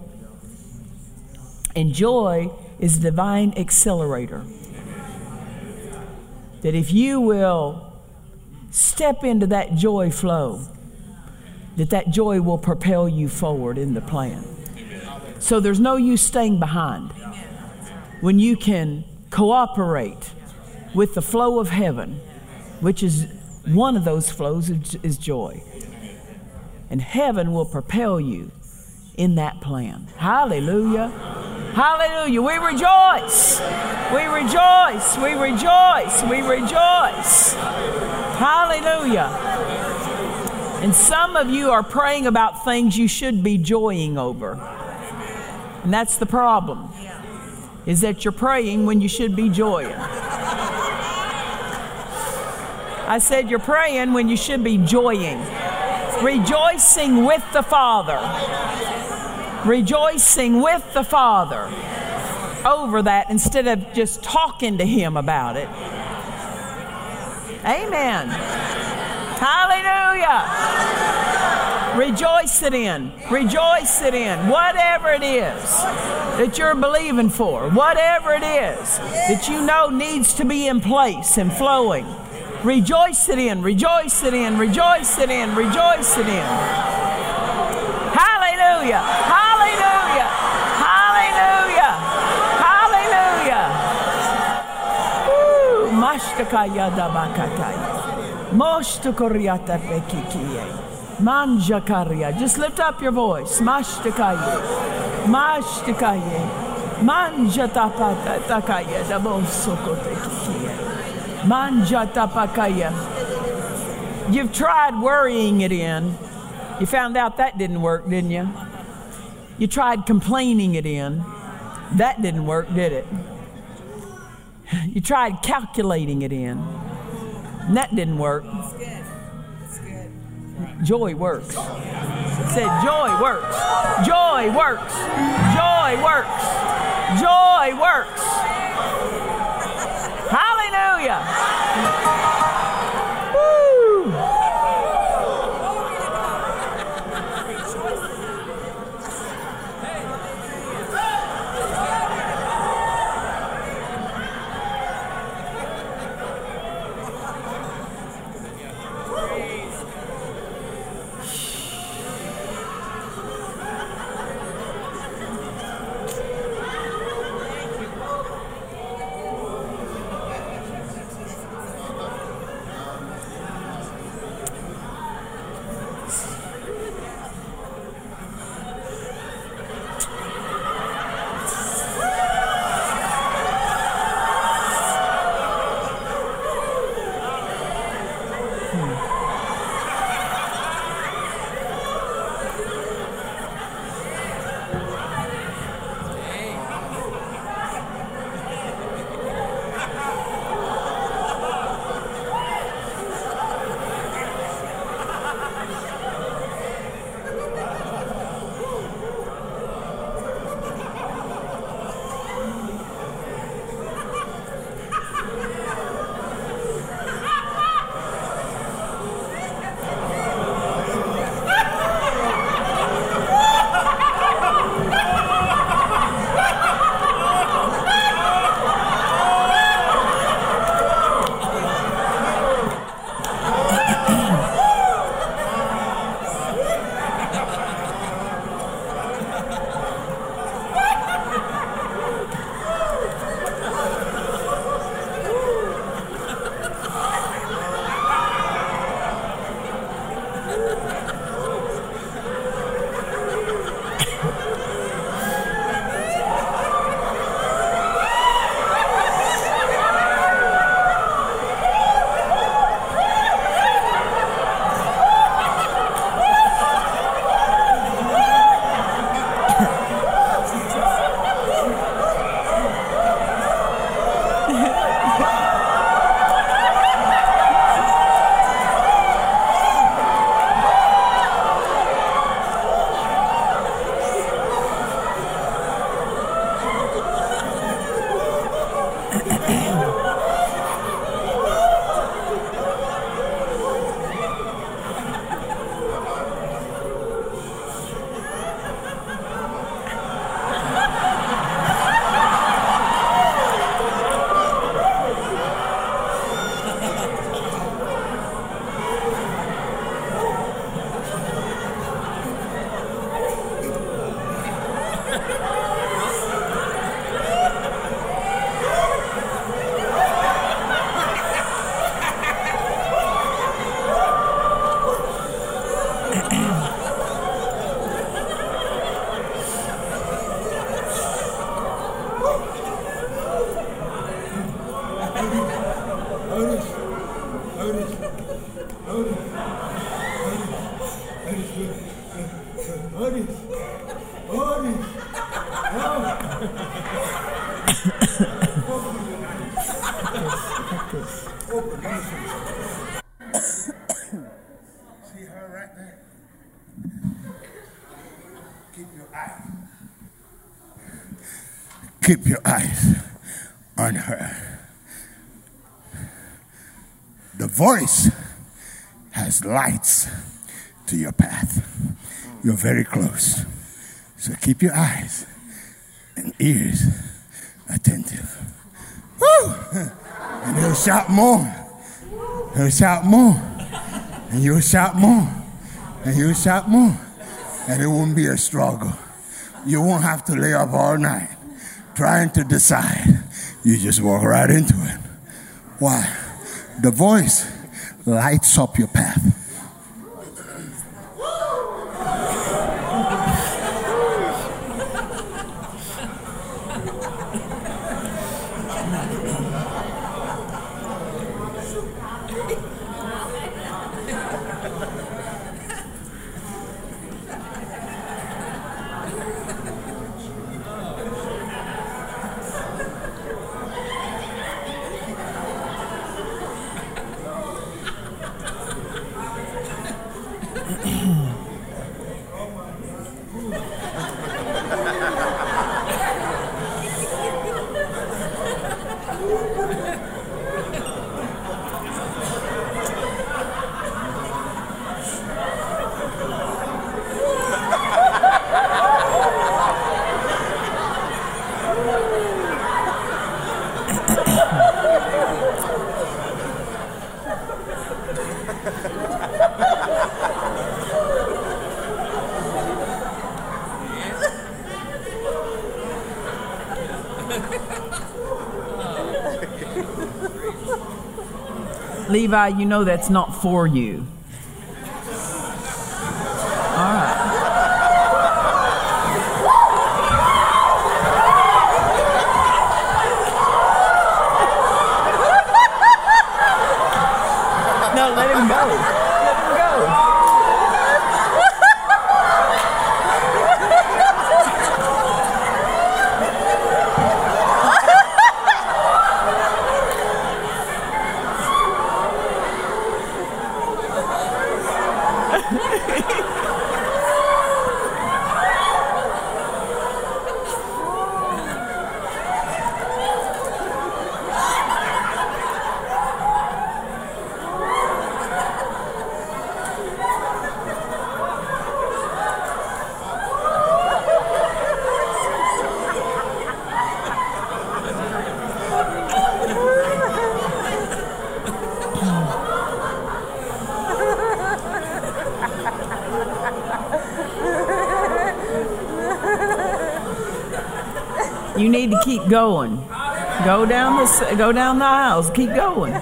Speaker 2: And joy is divine accelerator. That if you will step into that joy flow, that that joy will propel you forward in the plan. So there's no use staying behind. When you can cooperate with the flow of heaven, which is one of those flows is, joy. And heaven will propel you in that plan. Hallelujah. Hallelujah. We rejoice. We rejoice. We rejoice. We rejoice. Hallelujah. And some of you are praying about things you should be joying over. And that's the problem. Is that you're praying when you should be joying. I said you're praying when you should be joying. Rejoicing with the Father. Rejoicing with the Father over that instead of just talking to Him about it. Amen. Hallelujah. Rejoice it in. Rejoice it in. Whatever it is that you're believing for, whatever it is that you know needs to be in place and flowing, rejoice it in. Rejoice it in. Rejoice it in. Rejoice it in. Hallelujah. Hallelujah. Hallelujah. Hallelujah. Woo. Mashtakaya dabakataya. Moshtukoriata pekikiye. Manjakaria. Just lift up your voice. Mashtakaye. Mashtakaye. Manjatapata takaya. Dabosokotekiye. Manjatapakaya. You've tried worrying it in. You found out that didn't work, didn't you? You tried complaining it in. That didn't work, did it? You tried calculating it in. And that didn't work. Joy works. Said joy works. Joy works. Joy works. Joy works. Hallelujah.
Speaker 6: Voice has lights to your path. You're very close. So keep your eyes and ears attentive. Woo! And he'll shout more. He'll shout more. And you'll shout more. And you'll shout more. And it won't be a struggle. You won't have to lay up all night trying to decide. You just walk right into it. Why? The voice lights up your
Speaker 2: You know that's not for you. All right. No, let him go. Let him go. You need to keep going. Go down the go down the aisles. Keep going.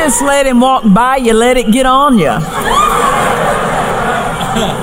Speaker 2: Just let him walk by you, let it get on you.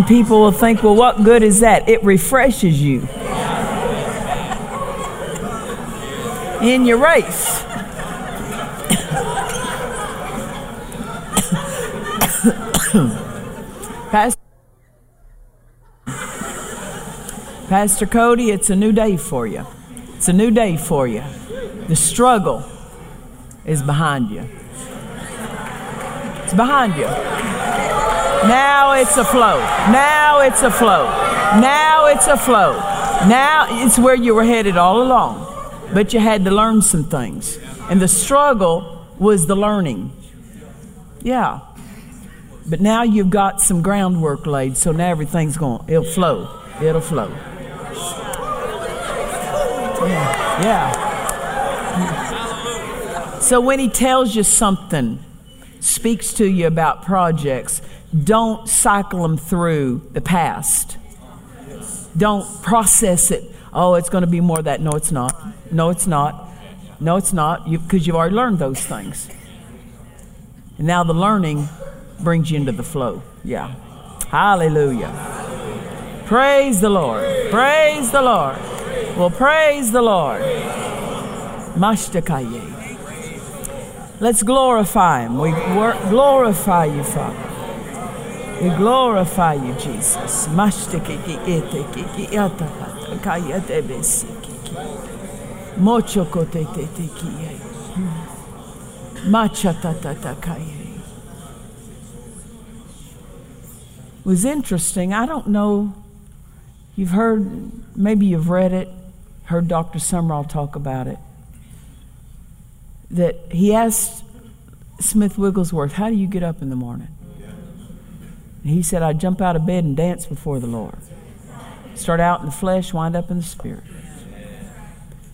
Speaker 2: and people will think, well, what good is that? It refreshes you in your race. Pastor, Pastor Cody, it's a new day for you. It's a new day for you. The struggle is behind you. It's behind you. Now it's a flow. Now it's a flow. Now it's a flow. Now it's where you were headed all along. But you had to learn some things. And the struggle was the learning. Yeah. But now you've got some groundwork laid, so now everything's going, it'll flow. It'll flow. Yeah. yeah. So when he tells you something, speaks to you about projects, don't cycle them through the past. Don't process it. Oh, it's going to be more of that. No, it's not. No, it's not. No, it's not. Because you, you've already learned those things. And now the learning brings you into the flow. Yeah. Hallelujah. Praise the Lord. Praise the Lord. Well, praise the Lord. Mashtakaye. Let's glorify Him. We glorify you, Father. We glorify you, Jesus. Mashtikiki etekiki yatakata besikiki. Mochokote tetekiye. Machatatakaye. was interesting. I don't know. You've heard, maybe you've read it, heard Dr. Sumrall talk about it. That he asked Smith Wigglesworth, How do you get up in the morning? And he said, I jump out of bed and dance before the Lord. Start out in the flesh, wind up in the spirit.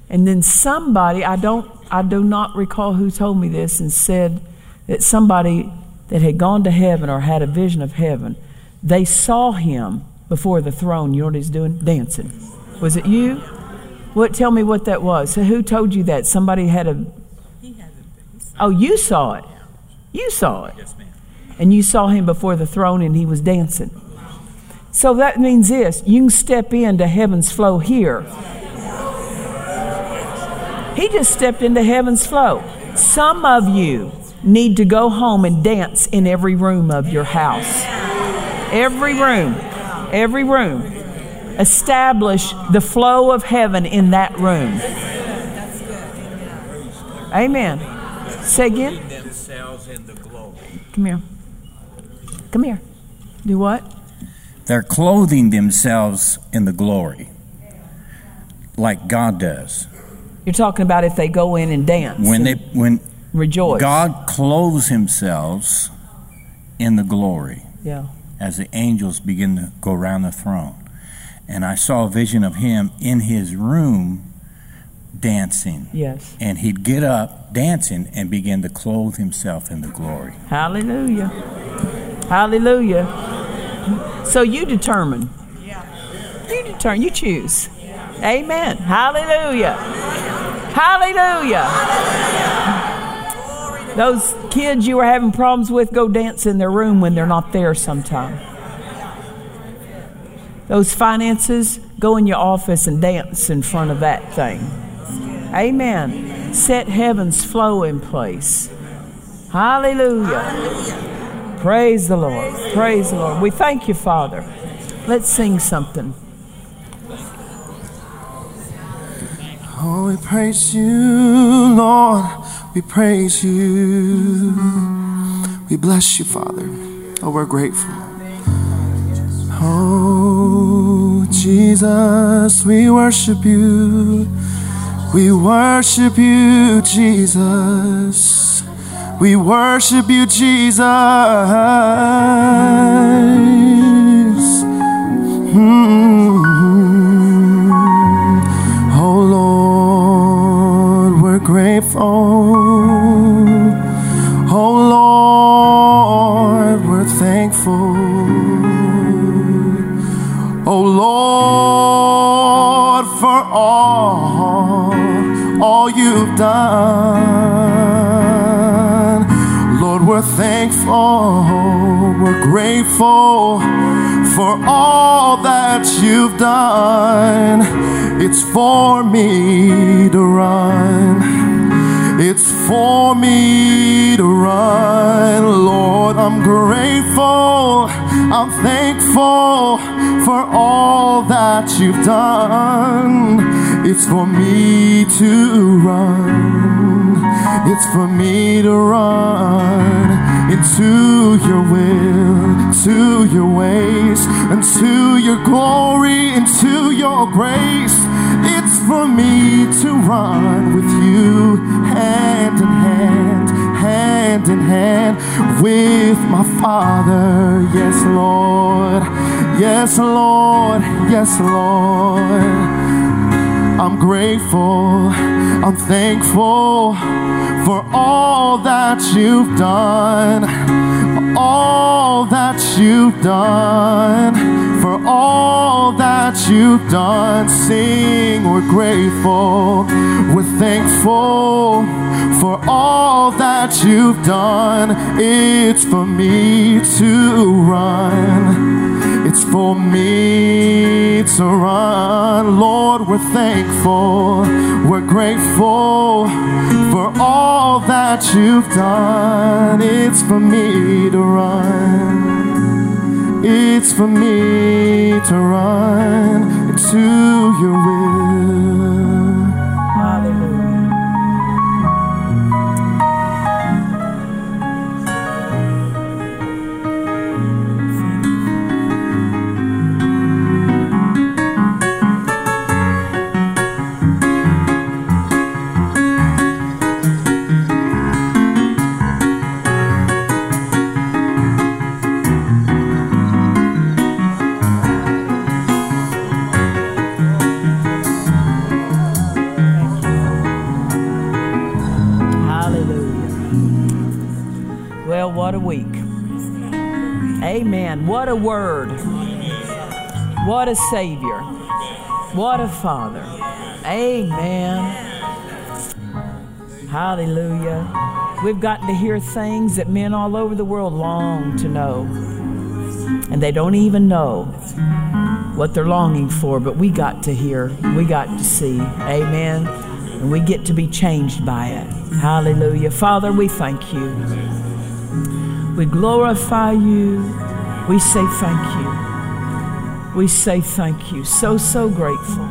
Speaker 2: And then somebody, I don't I do not recall who told me this and said that somebody that had gone to heaven or had a vision of heaven, they saw him before the throne. You know what he's doing? Dancing. Was it you? What tell me what that was. So who told you that? Somebody had a Oh, you saw it. You saw it. And you saw him before the throne and he was dancing. So that means this you can step into heaven's flow here. He just stepped into heaven's flow. Some of you need to go home and dance in every room of your house. Every room. Every room. establish the flow of heaven in that room. Amen. Say again.
Speaker 9: themselves in the glory.
Speaker 2: Come here. Come here. Do what?
Speaker 9: They're clothing themselves in the glory, like God does.
Speaker 2: You're talking about if they go in and dance.
Speaker 9: When they when
Speaker 2: rejoice.
Speaker 9: God clothes Himself in the glory
Speaker 2: Yeah.
Speaker 9: as the angels begin to go around the throne, and I saw a vision of Him in His room dancing.
Speaker 2: Yes.
Speaker 9: And he'd get up dancing and begin to clothe himself in the glory.
Speaker 2: Hallelujah. Hallelujah. So you determine. You determine. You choose. Amen. Hallelujah. Hallelujah. Hallelujah. Those kids you were having problems with, go dance in their room when they're not there sometime. Those finances, go in your office and dance in front of that thing. Amen. Set heaven's flow in place. Hallelujah. Praise the Lord. Praise the Lord. We thank you, Father. Let's sing something.
Speaker 4: Oh, we praise you, Lord. We praise you. We bless you, Father. Oh, we're grateful. Oh, Jesus, we worship you. We worship you, Jesus. We worship you, Jesus. Mm. Oh Lord, we're grateful. Oh Lord, we're thankful. Oh Lord, for all, all you've done. We're thankful, we're grateful for all that you've done. It's for me to run. It's for me to run, Lord. I'm grateful, I'm thankful for all that you've done. It's for me to run, it's for me to run into your will, to your ways, into your glory, into your grace. It's for me to run with you hand in hand, hand in hand with my Father. Yes, Lord. Yes, Lord. Yes, Lord. I'm grateful. I'm thankful for all that you've done. All that you've done. For all that you've done. Sing, we're grateful. We're thankful for all that you've done. It's for me to run. It's for me to run. Lord, we're thankful. We're grateful for all that you've done. It's for me to run. It's for me to run to your will.
Speaker 2: What a word. What a Savior. What a Father. Amen. Hallelujah. We've gotten to hear things that men all over the world long to know. And they don't even know what they're longing for, but we got to hear. We got to see. Amen. And we get to be changed by it. Hallelujah. Father, we thank you. We glorify you. We say thank you.
Speaker 4: We say thank you. So, so grateful.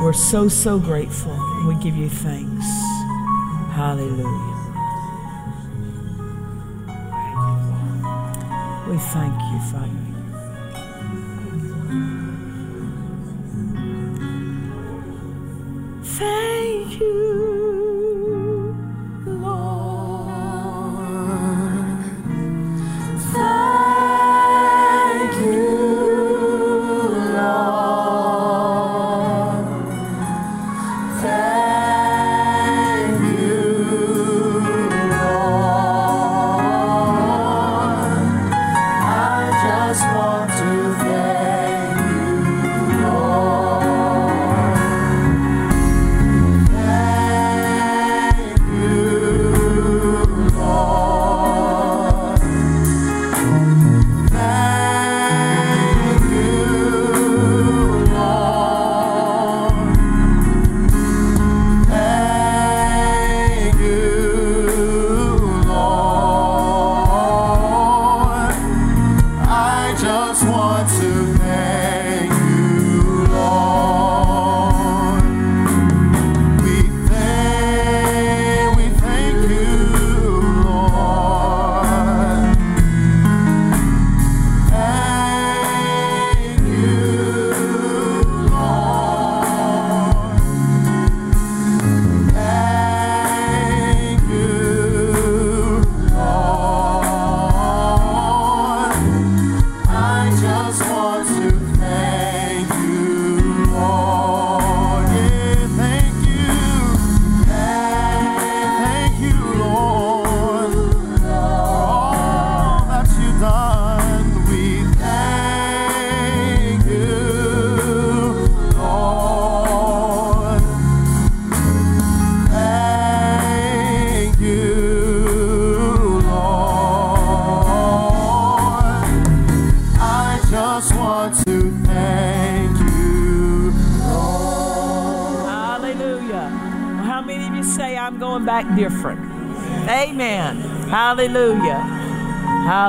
Speaker 4: We're so, so grateful. We give you thanks. Hallelujah. We thank you, Father.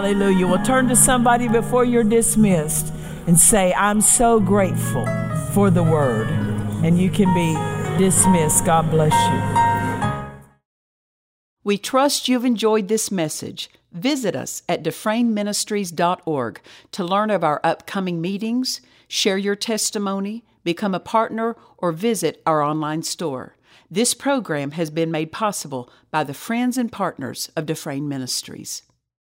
Speaker 4: Hallelujah. Well, turn to somebody before you're dismissed and say, I'm so grateful for the word. And you can be dismissed. God bless you.
Speaker 2: We trust you've enjoyed this message. Visit us at dufresneministries.org to learn of our upcoming meetings, share your testimony, become a partner, or visit our online store. This program has been made possible by the friends and partners of Dufresne Ministries.